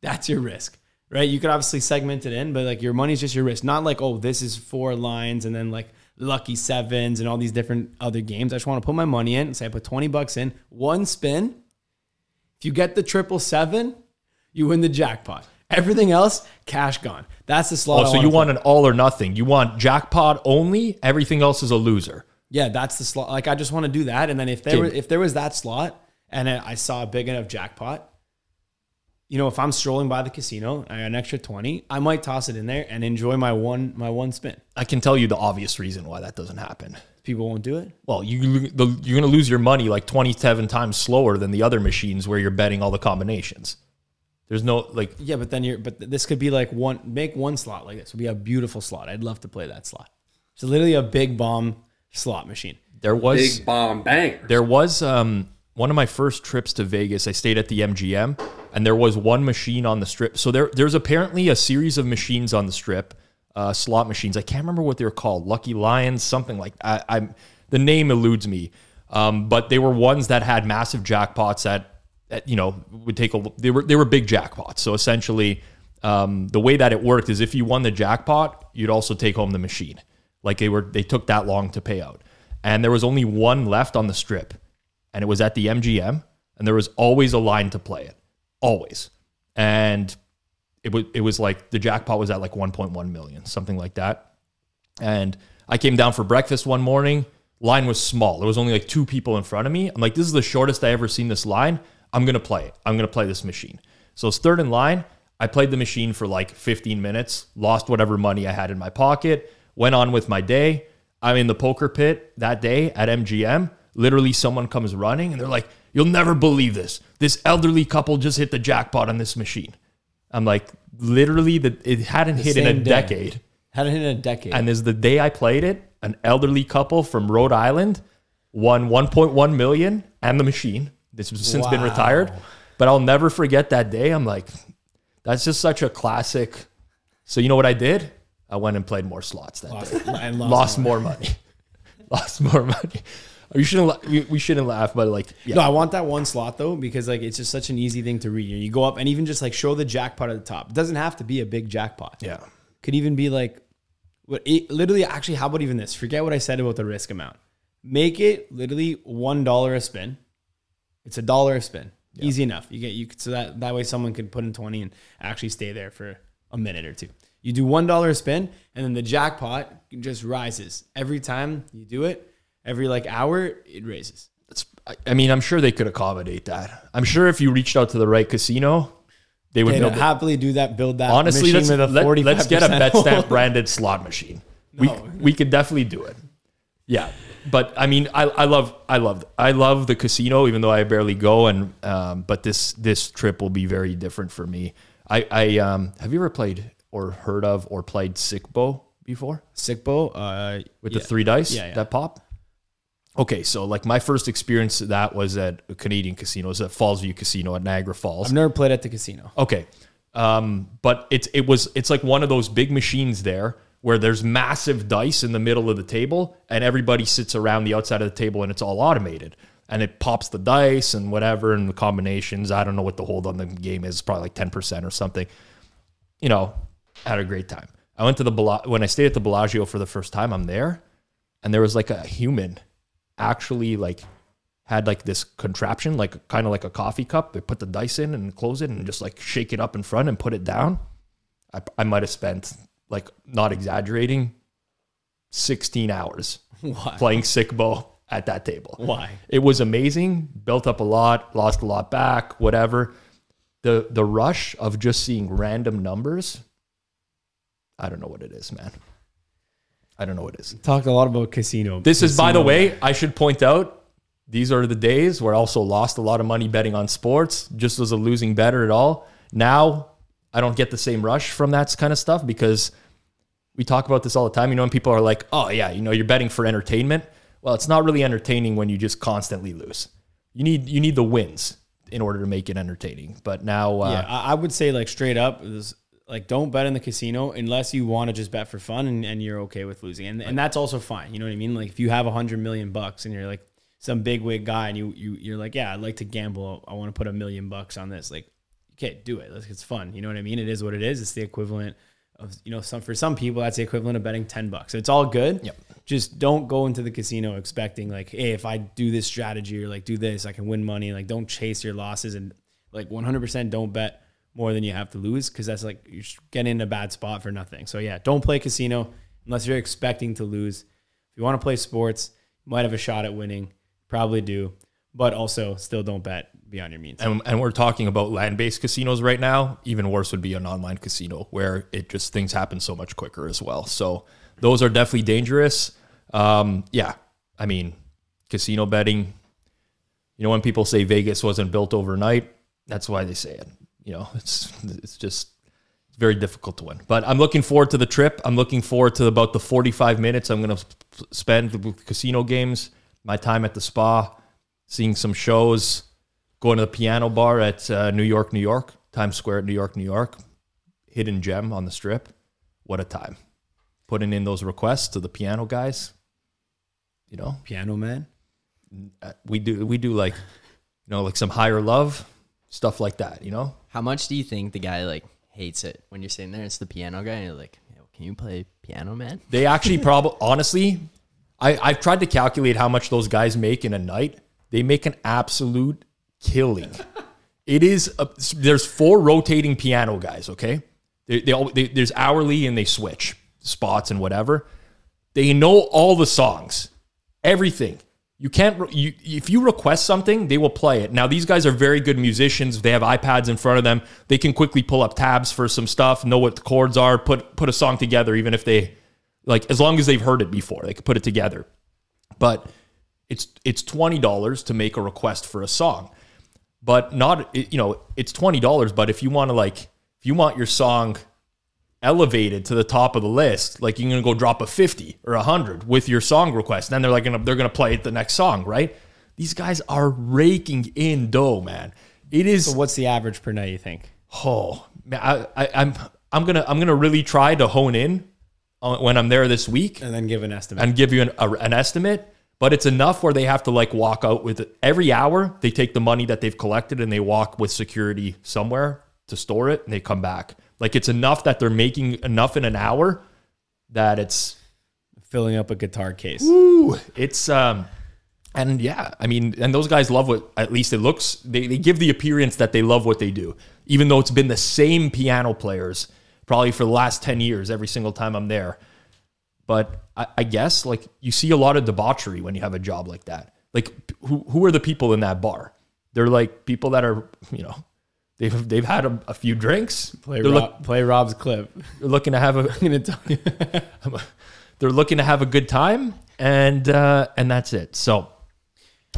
that's your risk. Right? You could obviously segment it in, but like your money's just your risk. Not like, oh, this is four lines and then like lucky sevens and all these different other games. I just want to put my money in and say I put 20 bucks in, one spin. If you get the triple seven, you win the jackpot. Everything else, cash gone. That's the slot. Oh, so you play. want an all or nothing? You want jackpot only? Everything else is a loser. Yeah, that's the slot. Like I just want to do that, and then if there were, if there was that slot, and I saw a big enough jackpot, you know, if I'm strolling by the casino, I got an extra twenty, I might toss it in there and enjoy my one my one spin. I can tell you the obvious reason why that doesn't happen. People won't do it. Well, you the, you're going to lose your money like 27 times slower than the other machines where you're betting all the combinations. There's no like Yeah, but then you're but this could be like one make one slot like this would be a beautiful slot. I'd love to play that slot. It's literally a big bomb slot machine. there was Big bomb banger. there was um one of my first trips to Vegas. I stayed at the MGM and there was one machine on the strip. So there there's apparently a series of machines on the strip, uh, slot machines. I can't remember what they were called, Lucky Lions, something like I, I'm the name eludes me. Um, but they were ones that had massive jackpots that, that you know would take a they were they were big jackpots. So essentially, um, the way that it worked is if you won the jackpot, you'd also take home the machine. Like they were they took that long to pay out, and there was only one left on the strip, and it was at the MGM, and there was always a line to play it, always, and it was it was like the jackpot was at like 1.1 million, something like that. And I came down for breakfast one morning. Line was small. There was only like two people in front of me. I'm like, this is the shortest I ever seen this line. I'm gonna play it. I'm gonna play this machine. So it's third in line. I played the machine for like 15 minutes, lost whatever money I had in my pocket, went on with my day. I'm in the poker pit that day at MGM. Literally, someone comes running and they're like, You'll never believe this. This elderly couple just hit the jackpot on this machine. I'm like, literally, the, it hadn't hit in a day. decade. Hadn't hit in a decade. And is the day I played it, an elderly couple from Rhode Island won 1.1 million and the machine. This has since been retired, but I'll never forget that day. I'm like, that's just such a classic. So you know what I did? I went and played more slots that day. and Lost, more money. lost more money. You shouldn't. We, we shouldn't laugh, but like, yeah, No, I want that one slot though because like it's just such an easy thing to read. You go up and even just like show the jackpot at the top. It doesn't have to be a big jackpot. yeah. Could even be like what it, literally actually how about even this? Forget what I said about the risk amount. Make it literally one dollar a spin. It's a dollar a spin. Easy enough. You get you could, so that that way someone could put in 20 and actually stay there for a minute or two. You do one dollar a spin and then the jackpot just rises. Every time you do it, every like hour, it raises. It's, I- mean, I'm sure they could accommodate that. I'm sure if you reached out to the right casino, they would happily do that, build that. Honestly, let's, let, us get a 45% bet stamp branded slot machine. We, No. we could definitely do it. Yeah, but I mean, I, I love I love I love the casino, even though I barely go. And um, but this this trip will be very different for me. I I um have you ever played or heard of or played Sic Bo before Sic Bo, uh, with yeah. the three dice Yeah, yeah. that pop? Okay, so like my first experience of that was at a Canadian casino, it was at Fallsview Casino at Niagara Falls. I've never played at the casino. Okay. Um, but it's it was it's like one of those big machines there where there's massive dice in the middle of the table and everybody sits around the outside of the table and it's all automated. And it pops the dice and whatever and the combinations. I don't know what the hold on the game is, probably like 10% or something. You know, had a great time. I went to the when I stayed at the Bellagio for the first time, I'm there, and there was like a human actually like had like this contraption, like kind of like a coffee cup. They put the dice in and close it and just like shake it up in front and put it down. I, I might have spent like not exaggerating, 16 hours Why? playing Sic Bo at that table. Why? It was amazing. Built up a lot, lost a lot back, whatever. The the rush of just seeing random numbers. I don't know what it is, man. I don't know what it is. Talked a lot about casino. This is, by the way, I should point out, these are the days where I also lost a lot of money betting on sports, just as a losing bettor at all. Now, I don't get the same rush from that kind of stuff because we talk about this all the time. You know, when people are like, oh, yeah, you know, you're betting for entertainment. Well, it's not really entertaining when you just constantly lose. You need you need the wins in order to make it entertaining. But now, uh, Yeah, I I would say like straight up is like don't bet in the casino unless you want to just bet for fun and, and you're okay with losing. And and that's also fine. You know what I mean? Like if you have a hundred million bucks and you're like some big wig guy and you you you're like, yeah, I'd like to gamble. I want to put a million bucks on this. Like, okay, do it. Like, it's fun. You know what I mean? It is what it is. It's the equivalent of you know some for some people that's the equivalent of betting ten bucks. It's all good. Yep. Just don't go into the casino expecting like, hey, if I do this strategy or like do this, I can win money. Like, don't chase your losses and like 100% don't bet more than you have to lose because that's like you're getting in a bad spot for nothing. So yeah, don't play casino unless you're expecting to lose. If you want to play sports, you might have a shot at winning, probably do, but also still don't bet beyond your means. and, and we're talking about land-based casinos right now. Even worse would be an online casino where it just things happen so much quicker as well. So those are definitely dangerous. Um, yeah, I mean, casino betting. You know, when people say Vegas wasn't built overnight, that's why they say it. You know, it's it's just very difficult to win. But I'm looking forward to the trip. I'm looking forward to about the 45 minutes I'm going to spend with casino games, my time at the spa, seeing some shows, going to the piano bar at uh, New York, New York, Times Square at New York, New York, hidden gem on the strip. What a time. Putting in those requests to the piano guys. You know, Piano man. uh, we do we do like, you know, like some higher love stuff like that. You know, How much do you think the guy like hates it when you're sitting there? It's the piano guy, and you're like, "Yo, "Can you play piano, man?" They actually probably honestly, I I've tried to calculate how much those guys make in a night. They make an absolute killing. It is a, there's four rotating piano guys. Okay, they, they, all, they there's hourly and they switch spots and whatever. They know all the songs, everything. You can't you if you request something, they will play it. Now these guys are very good musicians. They have iPads in front of them. They can quickly pull up tabs for some stuff, know what the chords are, put put a song together even if they like as long as they've heard it before, they can put it together. But it's it's $20 to make a request for a song. But not you know, it's $20, but if you want to like if you want your song elevated to the top of the list, like you're gonna go drop a 50 or a 100 with your song request. Then they're like gonna they're gonna play it the next song, right? These guys are raking in dough, man. It is So what's the average per night? You think? oh man, I, I, I'm I'm gonna I'm gonna really try to hone in on, when I'm there this week And then give an estimate. and give you an, a, an estimate. But it's enough where they have to like walk out with it. every hour. They take the money that they've collected and they walk with security somewhere to store it, and they come back. Like it's enough that they're making enough in an hour that it's Filling up a guitar case. Ooh, it's um and yeah, I mean, and those guys love what at least it looks they, they give the appearance that they love what they do. Even though it's been the same piano players probably for the last 10 years every single time I'm there. But I, I guess like you see a lot of debauchery when you have a job like that. Like who who are the people in that bar? They're like people that are, you know, they've they've had a, a few drinks. Play, Rob, look, play Rob's clip. they're looking to have a I'm gonna tell you. they're looking to have a good time and uh, and that's it. So, all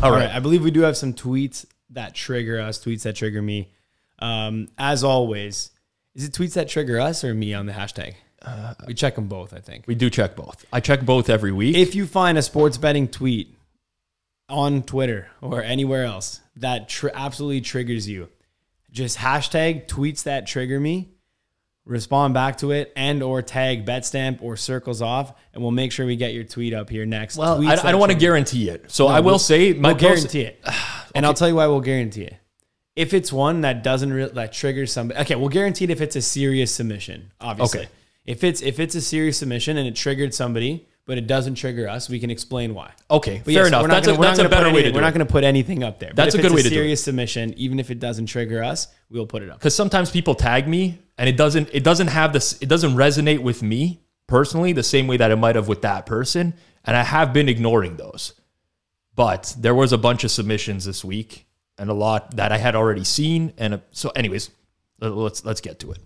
All right. right. I believe we do have some tweets that trigger us, tweets that trigger me. Um, as always, is it tweets that trigger us or me on the hashtag? we check them both, I think. we do check both. I check both every week. If you find a sports betting tweet on Twitter or anywhere else that tr- absolutely triggers you, just hashtag tweets that trigger me, respond back to it, and or tag Betstamp or Circles Off, and we'll make sure we get your tweet up here next. well, Tweets I, I don't want to guarantee it. So I will we'll- say my we'll post- guarantee it, and I'll tell you why we'll guarantee it. If it's one that doesn't re- that triggers somebody, okay, we'll guarantee it if it's a serious submission. Obviously, Okay. if it's if it's a serious submission and it triggered somebody, but it doesn't trigger us, we can explain why. Okay, But fair yes, enough. we're not That's gonna- a, that's a gonna put better any- way to do it. We're it. not going to put anything up there. That's if a good it's way to do it. Serious submission, even if it doesn't trigger us, we'll put it up. because sometimes people tag me and it doesn't it doesn't have this it doesn't resonate with me personally the same way that it might have with that person and i have been ignoring those but there was a bunch of submissions this week and a lot that i had already seen and uh, so anyways let's let's get to it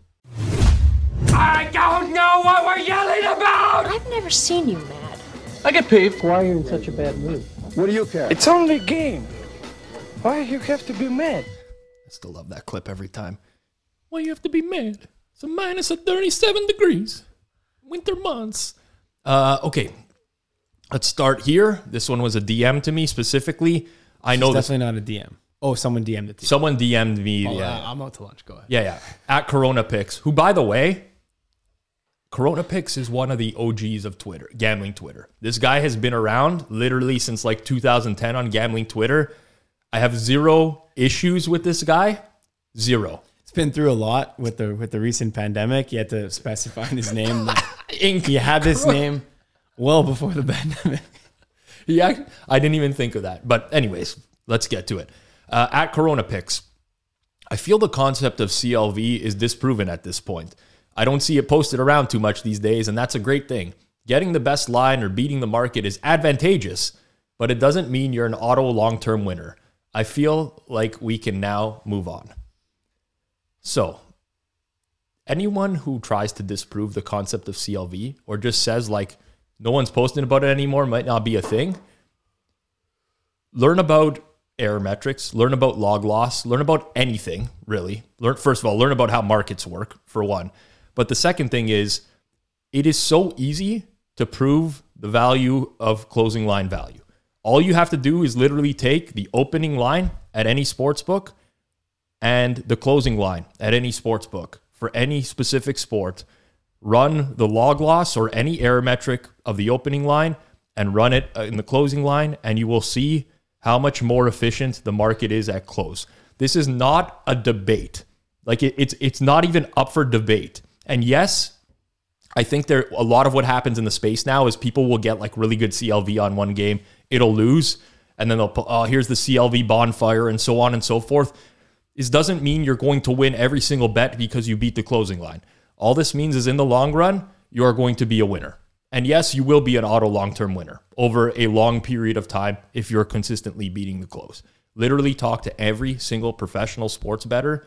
I don't know what we're yelling about! I've never seen you mad. I get paid. Why are you in such a bad mood? What do you care? It's only a game. Why you have to be mad? i still love that clip every time why you have to be mad it's a minus of 37 degrees winter months uh okay let's start here this one was a dm to me specifically i know It's this definitely not a DM. Oh, someone DM'd it to you. Someone DM'd me. Oh, yeah, I'm out to lunch. Go ahead. yeah, yeah. At Corona Picks, who, by the way, Corona Picks is one of the OGs of Twitter, gambling Twitter. This guy has been around literally since like 2010 on gambling Twitter. I have zero issues with this guy. Zero. It's been through a lot with the with the recent pandemic. You had to specify his name. Ink. he had this name well before the pandemic. Act- I didn't even think of that. But anyways, let's get to it. Uh, at Corona Picks, I feel the concept of CLV is disproven at this point. I don't see it posted around too much these days, and that's a great thing. Getting the best line or beating the market is advantageous, but it doesn't mean you're an auto long term winner. I feel like we can now move on. So, anyone who tries to disprove the concept of CLV or just says, like, no one's posting about it anymore might not be a thing, learn about error metrics, learn about log loss, learn about anything really. Learn first of all, learn about how markets work for one. But the second thing is it is so easy to prove the value of closing line value. All you have to do is literally take the opening line at any sports book and the closing line at any sports book for any specific sport. Run the log loss or any error metric of the opening line and run it uh, in the closing line, and you will see how much more efficient the market is at close. This is not a debate. Like it, it's it's not even up for debate. And yes, I think there a lot of what happens in the space now is people will get like really good CLV on one game, it'll lose, and then they'll put oh here's the CLV bonfire and so on and so forth. This doesn't mean you're going to win every single bet because you beat the closing line. All this means is in the long run, you are going to be a winner. And yes, you will be an auto long term winner over a long period of time if you're consistently beating the close. Literally talk to every single professional sports bettor.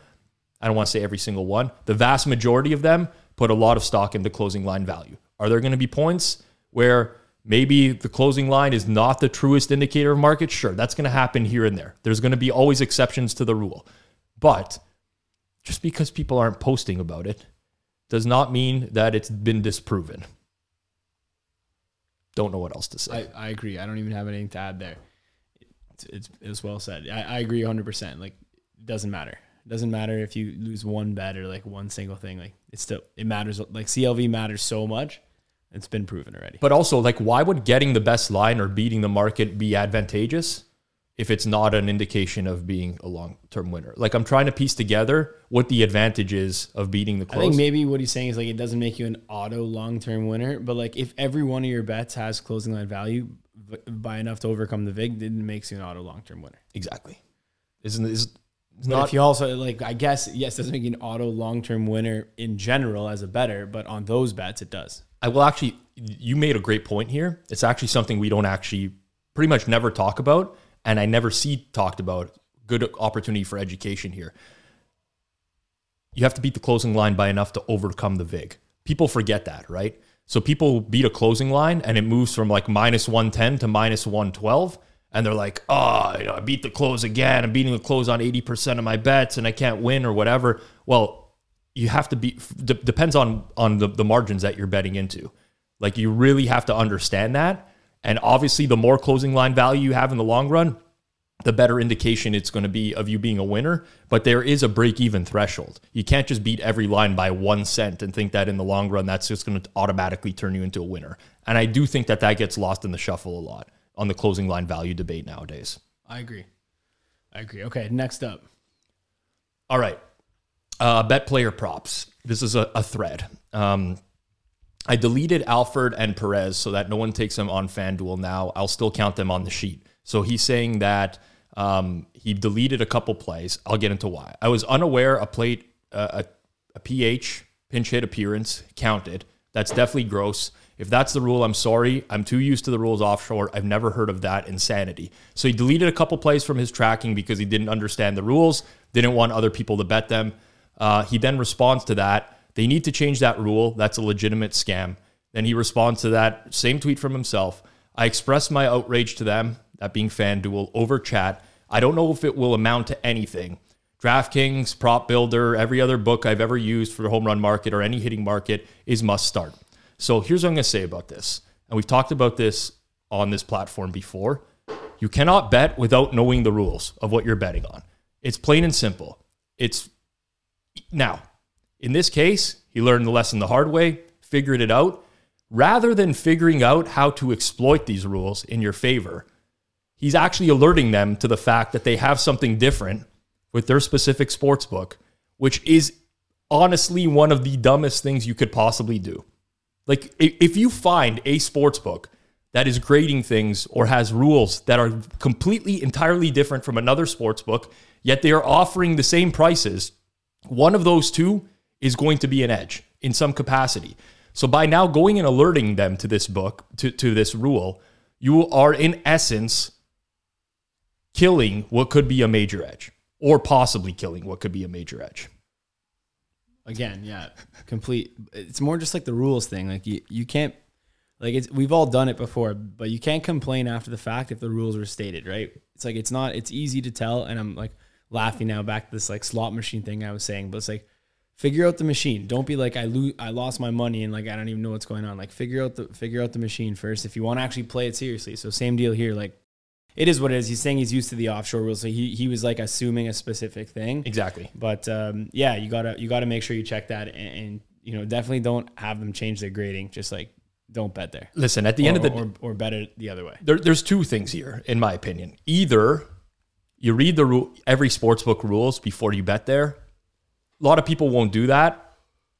I don't want to say every single one. The vast majority of them put a lot of stock into closing line value. Are there going to be points where maybe the closing line is not the truest indicator of market? Sure, that's going to happen here and there. There's going to be always exceptions to the rule. But just because people aren't posting about it does not mean that it's been disproven. Don't know what else to say. I, I agree. I don't even have anything to add there. It's it's, it's well said. I, I agree 100. percent Like it doesn't matter. It doesn't matter if you lose one bet or like one single thing. Like it's still it matters. Like CLV matters so much. It's been proven already. But also, like, why would getting the best line or beating the market be advantageous if it's not an indication of being a long term winner? Like, I'm trying to piece together what the advantage is of beating the I think maybe what he's saying is like it doesn't make you an auto long term winner, but like if every one of your bets has closing line value by enough to overcome the vig, then it makes you an auto long term winner. exactly. Isn't is not if you also like, I guess yes, doesn't make you an auto long term winner in general as a bettor, but on those bets it does. I will actually, you made a great point here. It's actually something we don't actually pretty much never talk about, and I never see talked about. Good opportunity for education here. You have to beat the closing line by enough to overcome the VIG. People forget that, right? So people beat a closing line and it moves from like minus 110 to minus 112. And they're like, oh, you know, I beat the close again. I'm beating the close on 80% of my bets and I can't win or whatever. Well, you have to be, d- depends on, on the, the margins that you're betting into. Like you really have to understand that. And obviously, the more closing line value you have in the long run, the better indication it's going to be of you being a winner. But there is a break even threshold. You can't just beat every line by one cent and think that in the long run, that's just going to automatically turn you into a winner. And I do think that that gets lost in the shuffle a lot on the closing line value debate nowadays. I agree. I agree. Okay, next up. All right. Uh, bet player props. This is a, a thread. Um, I deleted Alfred and Perez so that no one takes them on FanDuel now. I'll still count them on the sheet. So he's saying that um, he deleted a couple plays. I'll get into why. I was unaware a plate, uh, a, a PH pinch hit appearance counted. That's definitely gross. If that's the rule, I'm sorry. I'm too used to the rules offshore. I've never heard of that insanity. So he deleted a couple plays from his tracking because he didn't understand the rules, didn't want other people to bet them. Uh, he then responds to that. They need to change that rule. That's a legitimate scam. Then he responds to that same tweet from himself. I express my outrage to them, that being FanDuel, over chat. I don't know if it will amount to anything. DraftKings, Prop Builder, every other book I've ever used for the home run market or any hitting market is must start. So here's what I'm going to say about this. And we've talked about this on this platform before. You cannot bet without knowing the rules of what you're betting on. It's plain and simple. It's now, in this case, he learned the lesson the hard way, figured it out. Rather than figuring out how to exploit these rules in your favor, he's actually alerting them to the fact that they have something different with their specific sports book, which is honestly one of the dumbest things you could possibly do. Like if you find a sports book that is grading things or has rules that are completely entirely different from another sports book, yet they are offering the same prices, one of those two is going to be an edge in some capacity. So by now going and alerting them to this book, to, to this rule, you are in essence killing what could be a major edge or possibly killing what could be a major edge. Again, yeah, complete. It's more just like the rules thing. Like you, you can't, like it's we've all done it before, but you can't complain after the fact if the rules were stated, right? It's like it's not. It's easy to tell, and I'm like laughing now back to this like slot machine thing I was saying, but it's like figure out the machine. Don't be like I lose, I lost my money and like I don't even know what's going on. Like figure out the figure out the machine first if you want to actually play it seriously. So same deal here. Like it is what it is. He's saying he's used to the offshore rules, so he he was like assuming a specific thing. Exactly. But um, yeah, you gotta you gotta make sure you check that, and, and, you know definitely don't have them change their grading. Just like don't bet there. Listen, at the or, end of the or, or bet it the other way. there, there's two things here, in my opinion. Either you read the rule, every sportsbook rules before you bet there. A lot of people won't do that.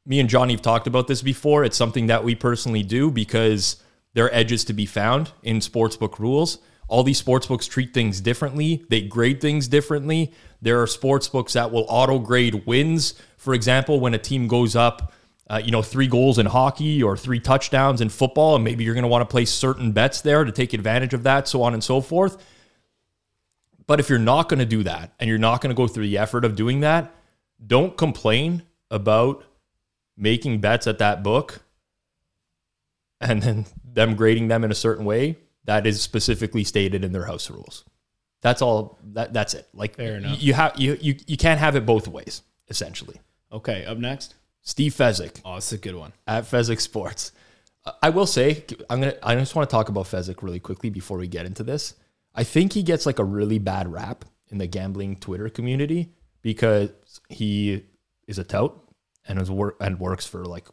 Me and Johnny have talked about this before. It's something that we personally do because there are edges to be found in sportsbook rules. All these sports books treat things differently. They grade things differently. There are sports books that will auto grade wins. For example, when a team goes up, uh, you know, three goals in hockey or three touchdowns in football, and maybe you're going to want to place certain bets there to take advantage of that, so on and so forth. But if you're not going to do that and you're not going to go through the effort of doing that, don't complain about making bets at that book and then them grading them in a certain way that is specifically stated in their house rules. That's all that that's it. Like Fair enough. you have you you you can't have it both ways, essentially. Okay, up next. Steve Fezzik Oh, it's a good one. at Fezzik Sports. I will say, I'm gonna. I just want to talk about Fezzik really quickly before we get into this. I think he gets like a really bad rap in the gambling Twitter community because he is a tout and is work and works for like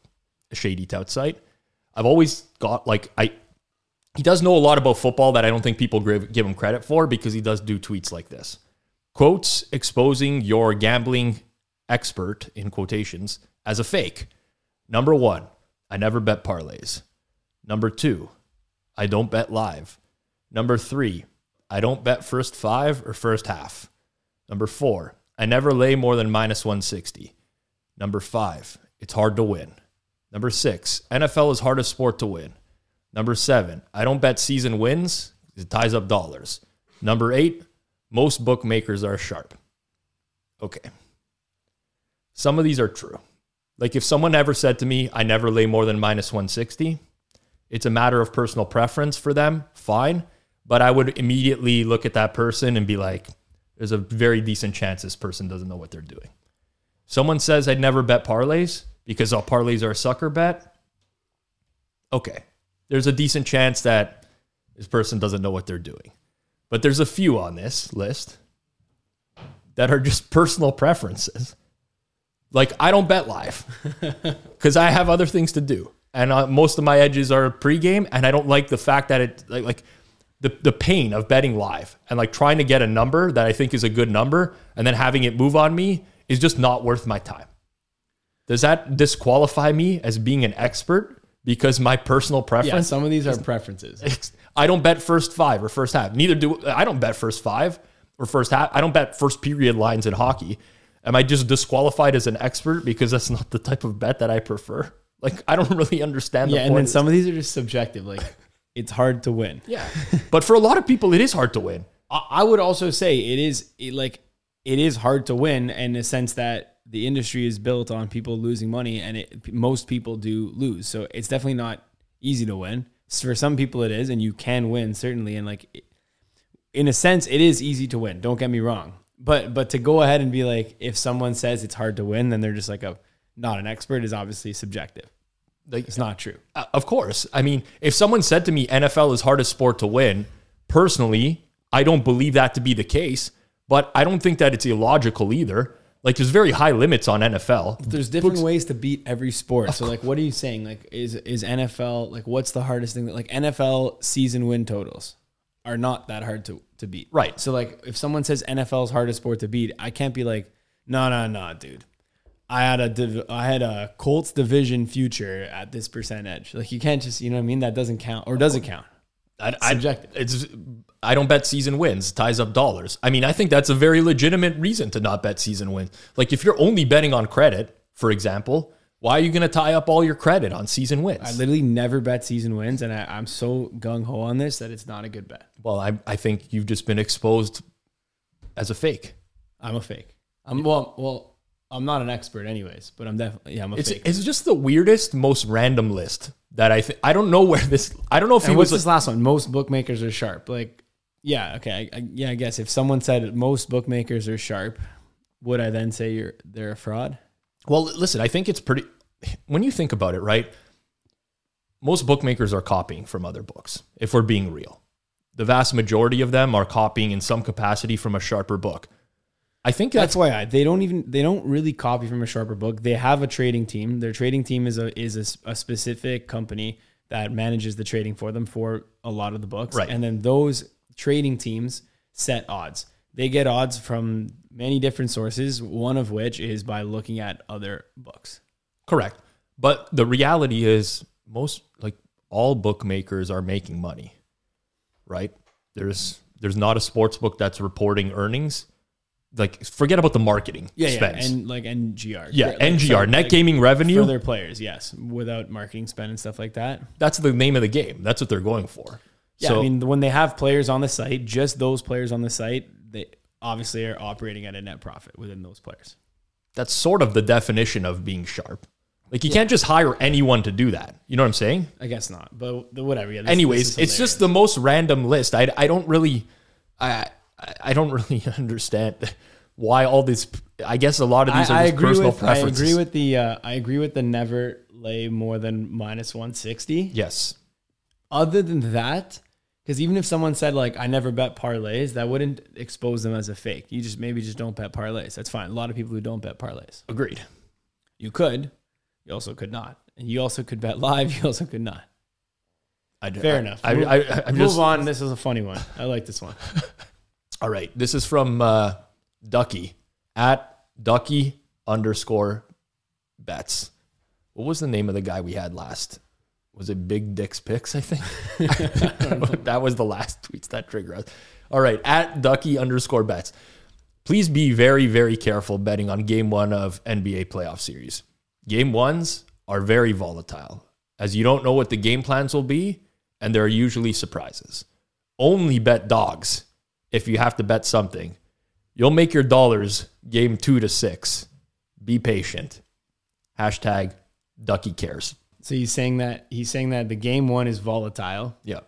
a shady tout site. I've always got like I. He does know a lot about football that I don't think people give, him credit for because he does do tweets like this. Quotes exposing your gambling expert in quotations as a fake. Number one, I never bet parlays. Number two, I don't bet live. Number three, I don't bet first five or first half. Number four, I never lay more than minus 160. Number five, it's hard to win. Number six, NFL is hardest sport to win. Number seven, I don't bet season wins. It ties up dollars. Number eight, most bookmakers are sharp. Okay. Some of these are true. Like if someone ever said to me, I never lay more than minus 160, it's a matter of personal preference for them, fine. But I would immediately look at that person and be like, there's a very decent chance this person doesn't know what they're doing. Someone says I'd never bet parlays because all parlays are a sucker bet. Okay. There's a decent chance that this person doesn't know what they're doing. But there's a few on this list that are just personal preferences. Like I don't bet live because I have other things to do, and uh, most of my edges are pregame, and I don't like the fact that it like, like the the pain of betting live and like trying to get a number that I think is a good number, and then having it move on me is just not worth my time. Does that disqualify me as being an expert because my personal Yeah, preference? some of these are preferences. I don't bet first five or first half. Neither do I don't bet first five or first half. I don't bet first period lines in hockey. Am I just disqualified as an expert because that's not the type of bet that I prefer? Like I don't really understand. Yeah, the and point then some of these are just subjective. Like it's hard to win. Yeah, but for a lot of people, it is hard to win. I I would also say it is it, like it is hard to win in the sense that the industry is built on people losing money, and it, most people do lose. So it's definitely not easy to win. For some people, it is, and you can win certainly. And like in a sense, it is easy to win. Don't get me wrong. But but to go ahead and be like, if someone says it's hard to win, then they're just like a not an expert is obviously subjective. Like, It's not true. Uh, Of course. I mean, if someone said to me NFL is hardest sport to win, personally, I don't believe that to be the case, but I don't think that it's illogical either. Like there's very high limits on NFL. There's different ways to beat every sport. So like what are you saying? Like is is NFL like what's the hardest thing that like NFL season win totals are not that hard to to beat. Right. So like if someone says NFL's hardest sport to beat, I can't be like, "No, no, no, dude. I had a div- I had a Colts division future at this percentage." Like you can't just, you know what I mean? That doesn't count or does it count? I, I, it's I don't bet season wins ties up dollars. I mean, I think that's a very legitimate reason to not bet season wins. Like if you're only betting on credit, for example, why are you going to tie up all your credit on season wins? I literally never bet season wins and I, I'm so gung ho on this that it's not a good bet. well, I I think you've just been exposed as a fake. I'm a fake. I'm well. Well, I'm not an expert, anyways. But I'm definitely yeah. I'm a It's fake. it's just the weirdest, most random list that I think I don't know where this. I don't know if he and was. what's this last one? Most bookmakers are sharp. Like, yeah, okay, I, I, yeah. I guess if someone said most bookmakers are sharp, would I then say you're they're a fraud? Well, listen, I think it's pretty. When you think about it, right? Most bookmakers are copying from other books, if we're being real. The vast majority of them are copying in some capacity from a sharper book. I think That's that's, why I, they don't even they don't really copy from a sharper book. They have a trading team. Their trading team is a is a a, specific company that manages the trading for them for a lot of the books. Right. And then those trading teams set odds. They get odds from many different sources. One of which is by looking at other books. correct. But the reality is, most like all bookmakers are making money, right? There's there's not a sports book that's reporting earnings. Like forget about the marketing Yeah, yeah, and like NGR. Yeah, Like, NGR, so, net like, gaming revenue. for their players. Yes, without marketing spend and stuff like that. that's the name of the game. That's what they're going for. Yeah, so, I mean, when they have players on the site, just those players on the site, they obviously are operating at a net profit within those players. that's sort of the definition of being sharp. Like you can't just hire anyone to do that. You know what I'm saying? I guess not, but whatever. Yeah. this- Anyways, this it's just the most random list. I, I don't really I I- I don't really understand why all this. I guess a lot of these I, are I just agree personal with. I agree with the. Uh, I agree with the never lay more than minus one sixty. yes, Other than that, because even if someone said like I never bet parlays, that wouldn't expose them as a fake. You just maybe just don't bet parlays. That's fine. A lot of people who don't bet parlays. agreed. You could. You also could not. And you also could bet live. You also could not. I, do. Fair I, enough. I, Move- I, I'm Move just on. This is a funny one. I like this one. all right. This is from uh, Ducky at Ducky underscore bets. What was the name of the guy we had last? Was it Big Dick's Picks? I think that was the last tweets that trigger us. All right, at Ducky underscore bets. Please be very, very careful betting on game one of NBA playoff series. Game ones are very volatile, as you don't know what the game plans will be, and there are usually surprises. Only bet dogs if you have to bet something. You'll make your dollars game two to six. Be patient. Hashtag Ducky cares. So he's saying that he's saying that the game one is volatile. Yeah.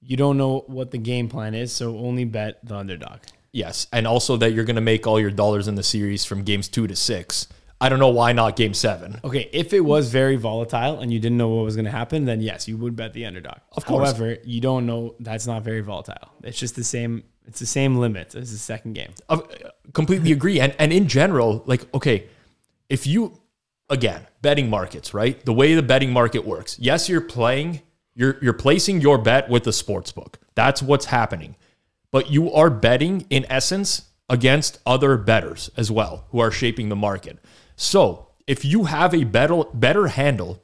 You don't know what the game plan is, so only bet the underdog. Yes. And also that you're going to make all your dollars in the series from games two to six. I don't know why not game seven. Okay, if it was very volatile and you didn't know what was going to happen, then yes, you would bet the underdog. Of course. However, you don't know that's not very volatile. It's just the same. It's the same limit as the second game. I completely agree. And and in general, like okay, if you again betting markets, right? The way the betting market works. Yes, you're playing. You're you're placing your bet with the sports book. That's what's happening. But you are betting in essence against other bettors as well who are shaping the market. So if you have a better better handle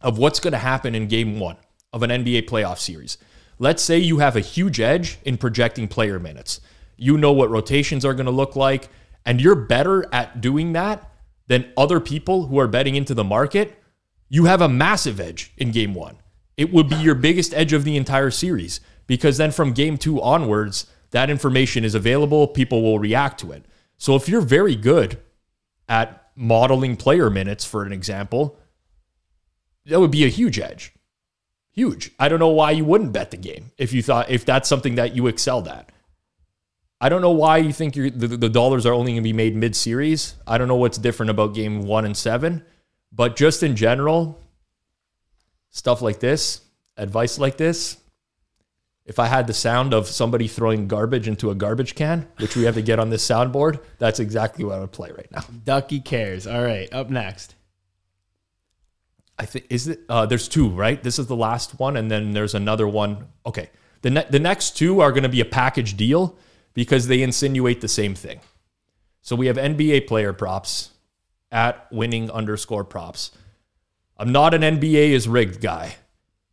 of what's going to happen in game one of an NBA playoff series. Let's say you have a huge edge in projecting player minutes. You know what rotations are going to look like, and you're better at doing that than other people who are betting into the market. You have a massive edge in game one. It would be your biggest edge of the entire series because then from game two onwards, that information is available. People will react to it. So if you're very good at modeling player minutes, for an example, that would be a huge edge. Huge. I don't know why you wouldn't bet the game if you thought if that's something that you excelled at. I don't know why you think the, the dollars are only going to be made mid series. I don't know what's different about game one and seven, but just in general, stuff like this, advice like this, if I had the sound of somebody throwing garbage into a garbage can, which we have to get on this soundboard, that's exactly what I would play right now. Ducky cares. All right, up next. I think is it. Uh, there's two, right? This is the last one, and then there's another one. Okay, the ne- the next two are going to be a package deal because they insinuate the same thing. So we have NBA player props at winning underscore props. I'm not an NBA is rigged guy,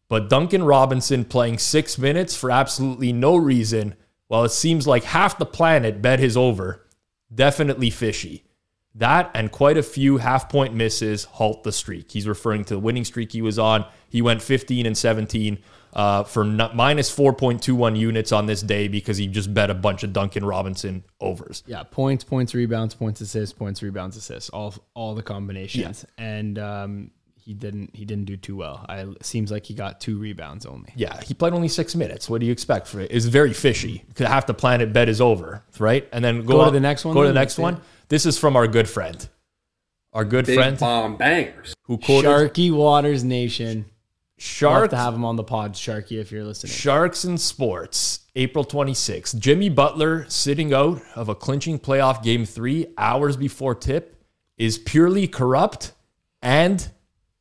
but Duncan Robinson playing six minutes for absolutely no reason, while it seems like half the planet bet his over, definitely fishy. That and quite a few half point misses halt the streak. He's referring to the winning streak he was on. He went 15 and 17 uh, for n- minus 4.21 units on this day because he just bet a bunch of Duncan Robinson overs. Yeah, points, points, rebounds, points, assists, points, rebounds, assists, all all the combinations. And um, he didn't he didn't do too well. I seems like he got two rebounds only. Yeah, he played only six minutes. What do you expect for it? It's very fishy. Half the planet bet is over, right? And then go, Go to the next one Go to the next one. This is from our good friend, our good Big friend bomb bangers. who quoted Sharky Waters Nation. Shark Sharks. to have him on the pod, Sharky, if you're listening. Sharks in sports, April 26th. Jimmy Butler sitting out of a clinching playoff game three hours before tip is purely corrupt and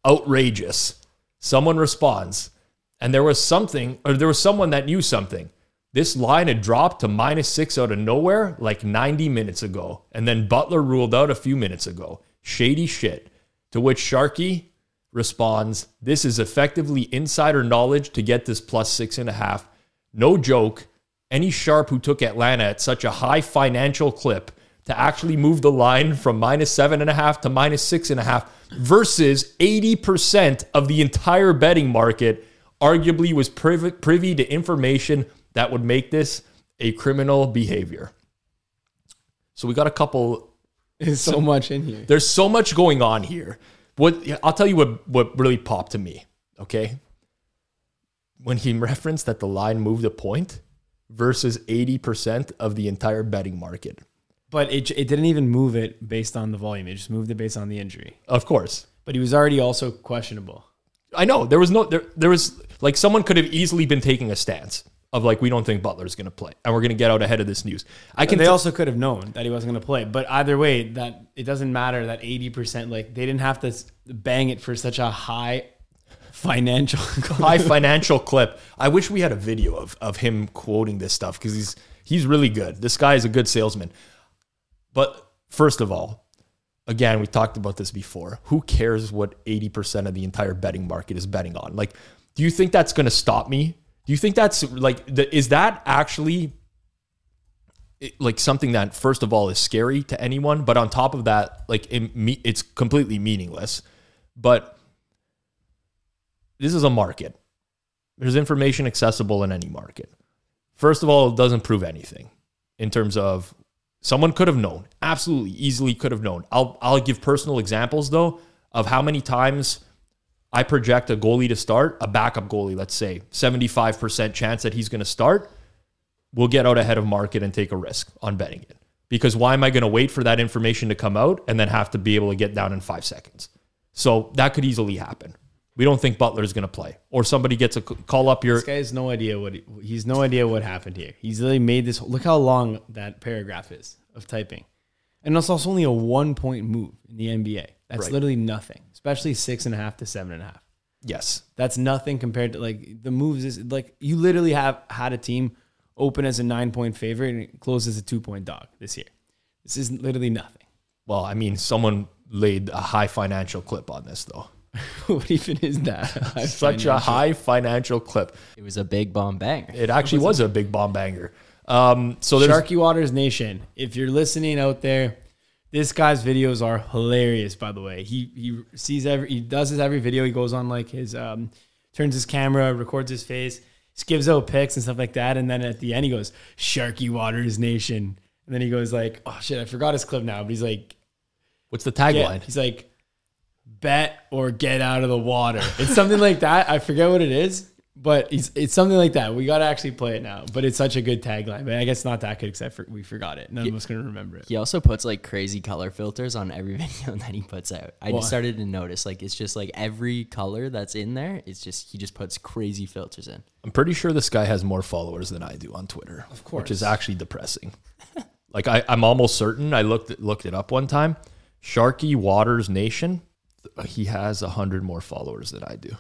outrageous. Someone responds, and there was something, or there was someone that knew something. This line had dropped to minus six out of nowhere like 90 minutes ago, and then Butler ruled out a few minutes ago. Shady shit. To which Sharky responds, This is effectively insider knowledge to get this plus six and a half. No joke. Any sharp who took Atlanta at such a high financial clip to actually move the line from minus seven and a half to minus six and a half versus 80% of the entire betting market arguably was privy, privy to information that would make this a criminal behavior. So we got a couple There's so much in here. there's so much going on here. What I'll tell you what what really popped to me, okay? When he referenced that the line moved a point versus 80% of the entire betting market. But it, it didn't even move it based on the volume. It just moved it based on the injury. Of course. But he was already also questionable. I know there was no there there was like someone could have easily been taking a stance of like we don't think Butler's going to play and we're going to get out ahead of this news. I can they t- also could have known that he wasn't going to play. But either way, that it doesn't matter that 80%, like they didn't have to bang it for such a high financial. high financial clip. I wish we had a video of, of him quoting this stuff because he's he's really good. This guy is a good salesman. But first of all, again, we talked about this before. Who cares what 80% of the entire betting market is betting on? Like, do you think that's going to stop me? Do you think that's like, the, is that actually like something that, first of all, is scary to anyone? But on top of that, like, it, it's completely meaningless. But this is a market. There's information accessible in any market. First of all, it doesn't prove anything in terms of someone could have known, absolutely easily could have known. I'll I'll give personal examples though of how many times I project a goalie to start, a backup goalie, let's say 75% chance that he's going to start, we'll get out ahead of market and take a risk on betting it. Because why am I going to wait for that information to come out and then have to be able to get down in five seconds? So that could easily happen. We don't think Butler's going to play, or somebody gets a call up your. This guy has no idea what he, he's no idea what happened here. He's literally made this. Look how long that paragraph is of typing, and it's also only a one point move in the NBA. That's Right. literally nothing, especially six and a half to seven and a half. Yes, That's nothing compared to like the moves. Is like you literally have had a team open as a nine point favorite and it close as a two point dog this year. This is literally nothing. Well, I mean, someone laid a high financial clip on this, though. what even is that? Such a high financial clip. It was a big bomb banger. It actually was a big bomb banger. Um, so there's Sharky Waters Nation. If you're listening out there, this guy's videos are hilarious. By the way, he he sees every he does his every video. He goes on like his um turns his camera, records his face, gives out pics and stuff like that. And then at the end, he goes Sharky Waters Nation. And then he goes like, oh shit, I forgot his clip now. But he's like, what's the tagline? he's like, bet or get out of the water. It's something like that. I forget what it is, but it's it's something like that. We got to actually play it now. But it's such a good tagline. But I guess not that good except for we forgot it. None of us gonna remember it. He also puts like crazy color filters on every video that he puts out. I Why? just started to notice like it's just like every color that's in there. It's just he just puts crazy filters in. I'm pretty sure this guy has more followers than I do on Twitter. Of course. Which is actually depressing. like I, I'm almost certain I looked looked it up one time. Sharky Waters Nation, he has a hundred more followers than I do.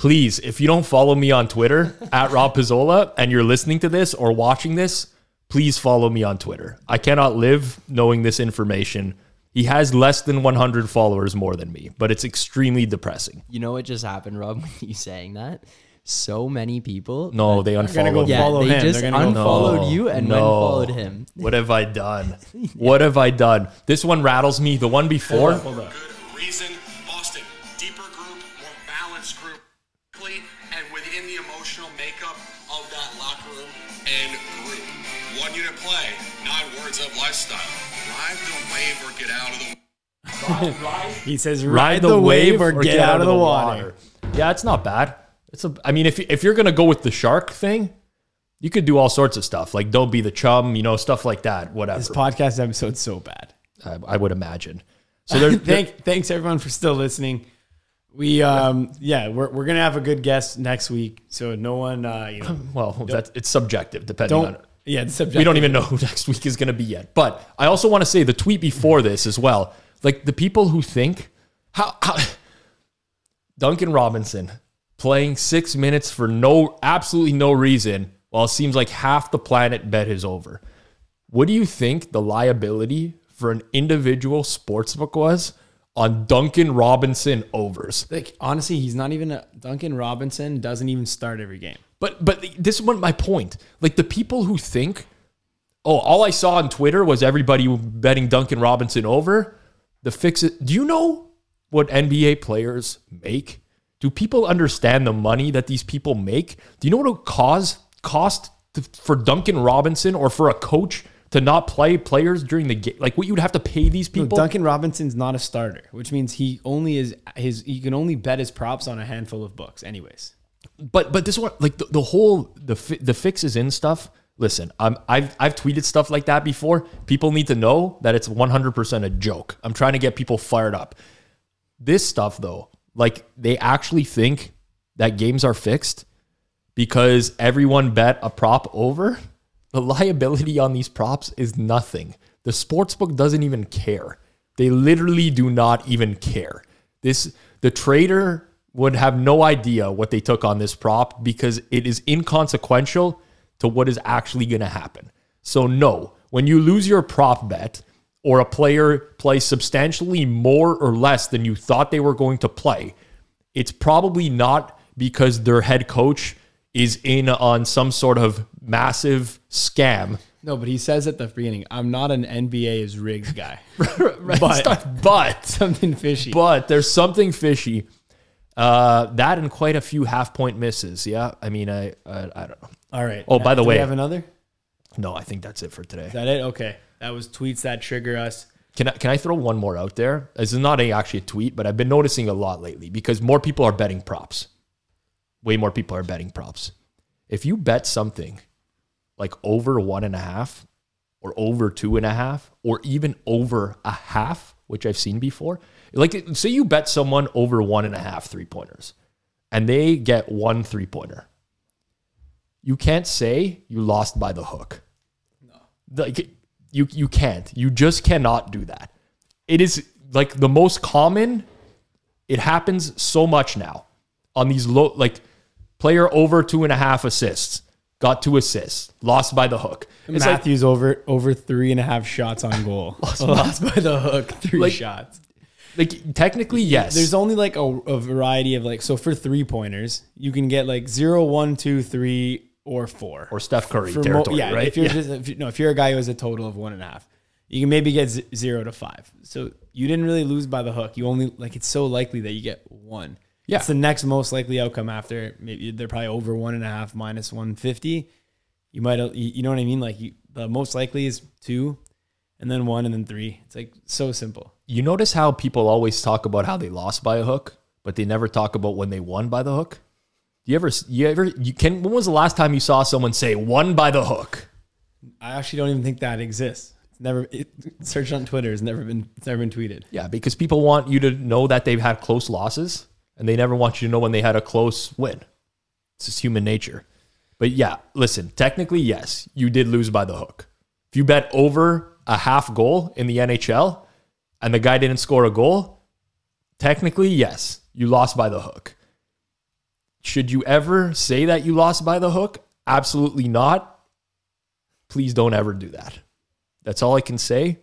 Please, if you don't follow me on Twitter at Rob Pizzola and you're listening to this or watching this, please follow me on Twitter. I cannot live knowing this information. He has less than 100 followers more than me, but it's extremely depressing. You know what just happened, Rob? When you saying that, so many people. No, they gonna unfollowed go yeah, follow they him. just gonna unfollowed follow. you and No. then followed him. What have I done? What have I done? This one rattles me. The one before, Hold up. Good reason. Words lifestyle. Ride the wave or get out of the He says, "Ride, the, wave, or get, out, of the water." Yeah, it's not bad. It's a. I mean, if if you're gonna go with the shark thing, you could do all sorts of stuff like don't be the chum, you know, stuff like that. Whatever. This podcast episode's so bad. I, I would imagine. So there, Thank, thanks everyone for still listening. We, um, yeah, we're, we're gonna have a good guest next week, so no one, uh, you know, well, that's it's subjective depending on. Yeah, we don't even know who next week is going to be yet. But I also want to say the tweet before this as well. Like the people who think how, how Duncan Robinson playing six minutes for no absolutely no reason, while it seems like half the planet bet is over. What do you think the liability for an individual sportsbook was on Duncan Robinson overs? Like honestly, he's not even a Duncan Robinson. Doesn't even start every game. But but this is what my point. Like the people who think, oh, all I saw on Twitter was everybody betting Duncan Robinson over. The fix it. Do you know what NBA players make? Do people understand the money that these people make? Do you know what it cause cost to, for Duncan Robinson or for a coach to not play players during the game? Like what you would have to pay these people? Duncan Robinson's not a starter, which means he only is his. He can only bet his props on a handful of books, anyways. But but this one like the, the whole the fi- the fixes in stuff listen I'm, I've, I've tweeted stuff like that before. People need to know that it's 100% a joke. I'm trying to get people fired up. This stuff though like they actually think that games are fixed because everyone bet a prop over. The liability on these props is nothing. The sportsbook doesn't even care. They literally do not even care. This the trader would have no idea what they took on this prop because it is inconsequential to what is actually going to happen. So no, when you lose your prop bet or a player plays substantially more or less than you thought they were going to play, it's probably not because their head coach is in on some sort of massive scam. No, but he says at the beginning, "I'm not an NBA is rigged guy." but, but Something fishy. but there's something fishy. Uh, that and quite a few half point misses. Yeah, I mean, I I, I don't know. All right. Oh, by the Do way- we have another. No, I think that's it for today. that it? Okay, that was tweets that trigger us. Can I, can I throw one more out there? This is not a, actually a tweet, but I've been noticing a lot lately because more people are betting props. Way more people are betting props. If you bet something like over one and a half or over two and a half or even over a half, which I've seen before, like say you bet someone over one and a half three pointers and they get one three pointer. You can't say you lost by the hook. No. Like you you can't. You just cannot do that. It is like the most common. It happens so much now on these low like player over two and a half assists, got two assists, lost by the hook. It's like Matthews over over three and a half shots on goal. Lost, by the hook, three Like, shots. Like technically yes. There's only like a, a variety of like so for three pointers, you can get like zero, one, two, three, or four. or Steph Curry For mo- yeah, right? If you're Yeah. just if you, no, if you're a guy who has a total of one and a half, you can maybe get z- zero to five. So you didn't really lose by the hook. You only like it's so likely that you get one. Yeah. it's the next most likely outcome after maybe they're probably over one and a half minus one fifty. You might you, you know what I mean? Like you, the most likely is two, and then one, and then three. It's like so simple. you notice how people always talk about how they lost by a hook, but they never talk about when they won by the hook. Do you ever you ever you can when was the last time you saw someone say won by the hook? I actually don't even think that exists. It's never it, search on Twitter. It's never been it's never been tweeted. Yeah, because people want you to know that they've had close losses and they never want you to know when they had a close win. It's just human nature. But yeah, listen, technically, yes, you did lose by the hook. If you bet over a half goal in the NHL and the guy didn't score a goal, technically, yes, you lost by the hook. Should you ever say that you lost by the hook? Absolutely not. Please don't ever do that. That's all I can say.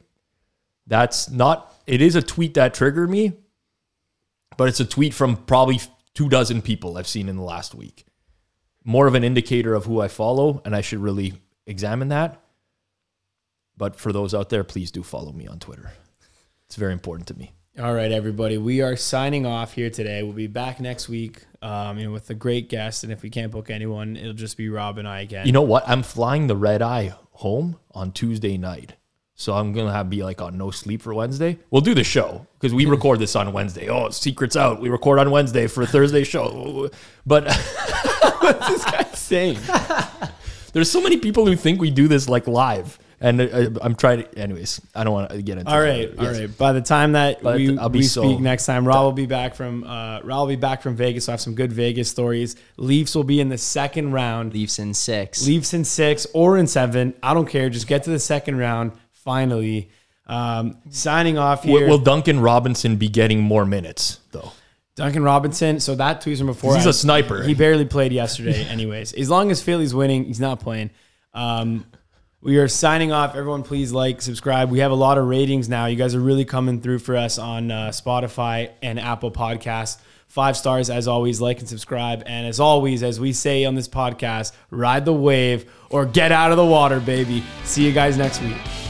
That's not, it is a tweet that triggered me, but it's a tweet from probably two dozen people I've seen in the last week. More of an indicator of who I follow, and I should really examine that. But for those out there, please do follow me on Twitter. It's very important to me. All right, everybody. We are signing off here today. We'll be back next week, um, you know, with a great guest. And if we can't book anyone, it'll just be Rob and I again. You know what? I'm flying the red eye home on Tuesday night. So I'm gonna have be like on no sleep for Wednesday. We'll do the show because we record this on Wednesday. Oh, secrets out. We record on Wednesday for a Thursday show. But what's this guy saying? there's so many people who think we do this like live, and uh, I'm trying to. Anyways, I don't want to get into. All that. all Yes. right. By the time that But we, I'll be we so- speak next time, Rob will be back from uh, Rob will be back from Vegas. So I have some good Vegas stories. Leafs will be in the second round. Leafs in six. Leafs in six or in seven. I don't care. Just get to the second round. Finally, um, signing off Will, here. will Duncan Robinson be getting more minutes though? Duncan Robinson. So that tweets from before. He's a a sniper. He barely played yesterday, anyways. As long as Philly's winning, he's not playing. Um, we are signing off. Everyone, please like, subscribe. We have a lot of ratings now. You guys are really coming through for us on uh, Spotify and Apple Podcasts. Five stars, as always. Like and subscribe. And as always, as we say on this podcast, ride the wave or get out of the water, baby. See you guys next week.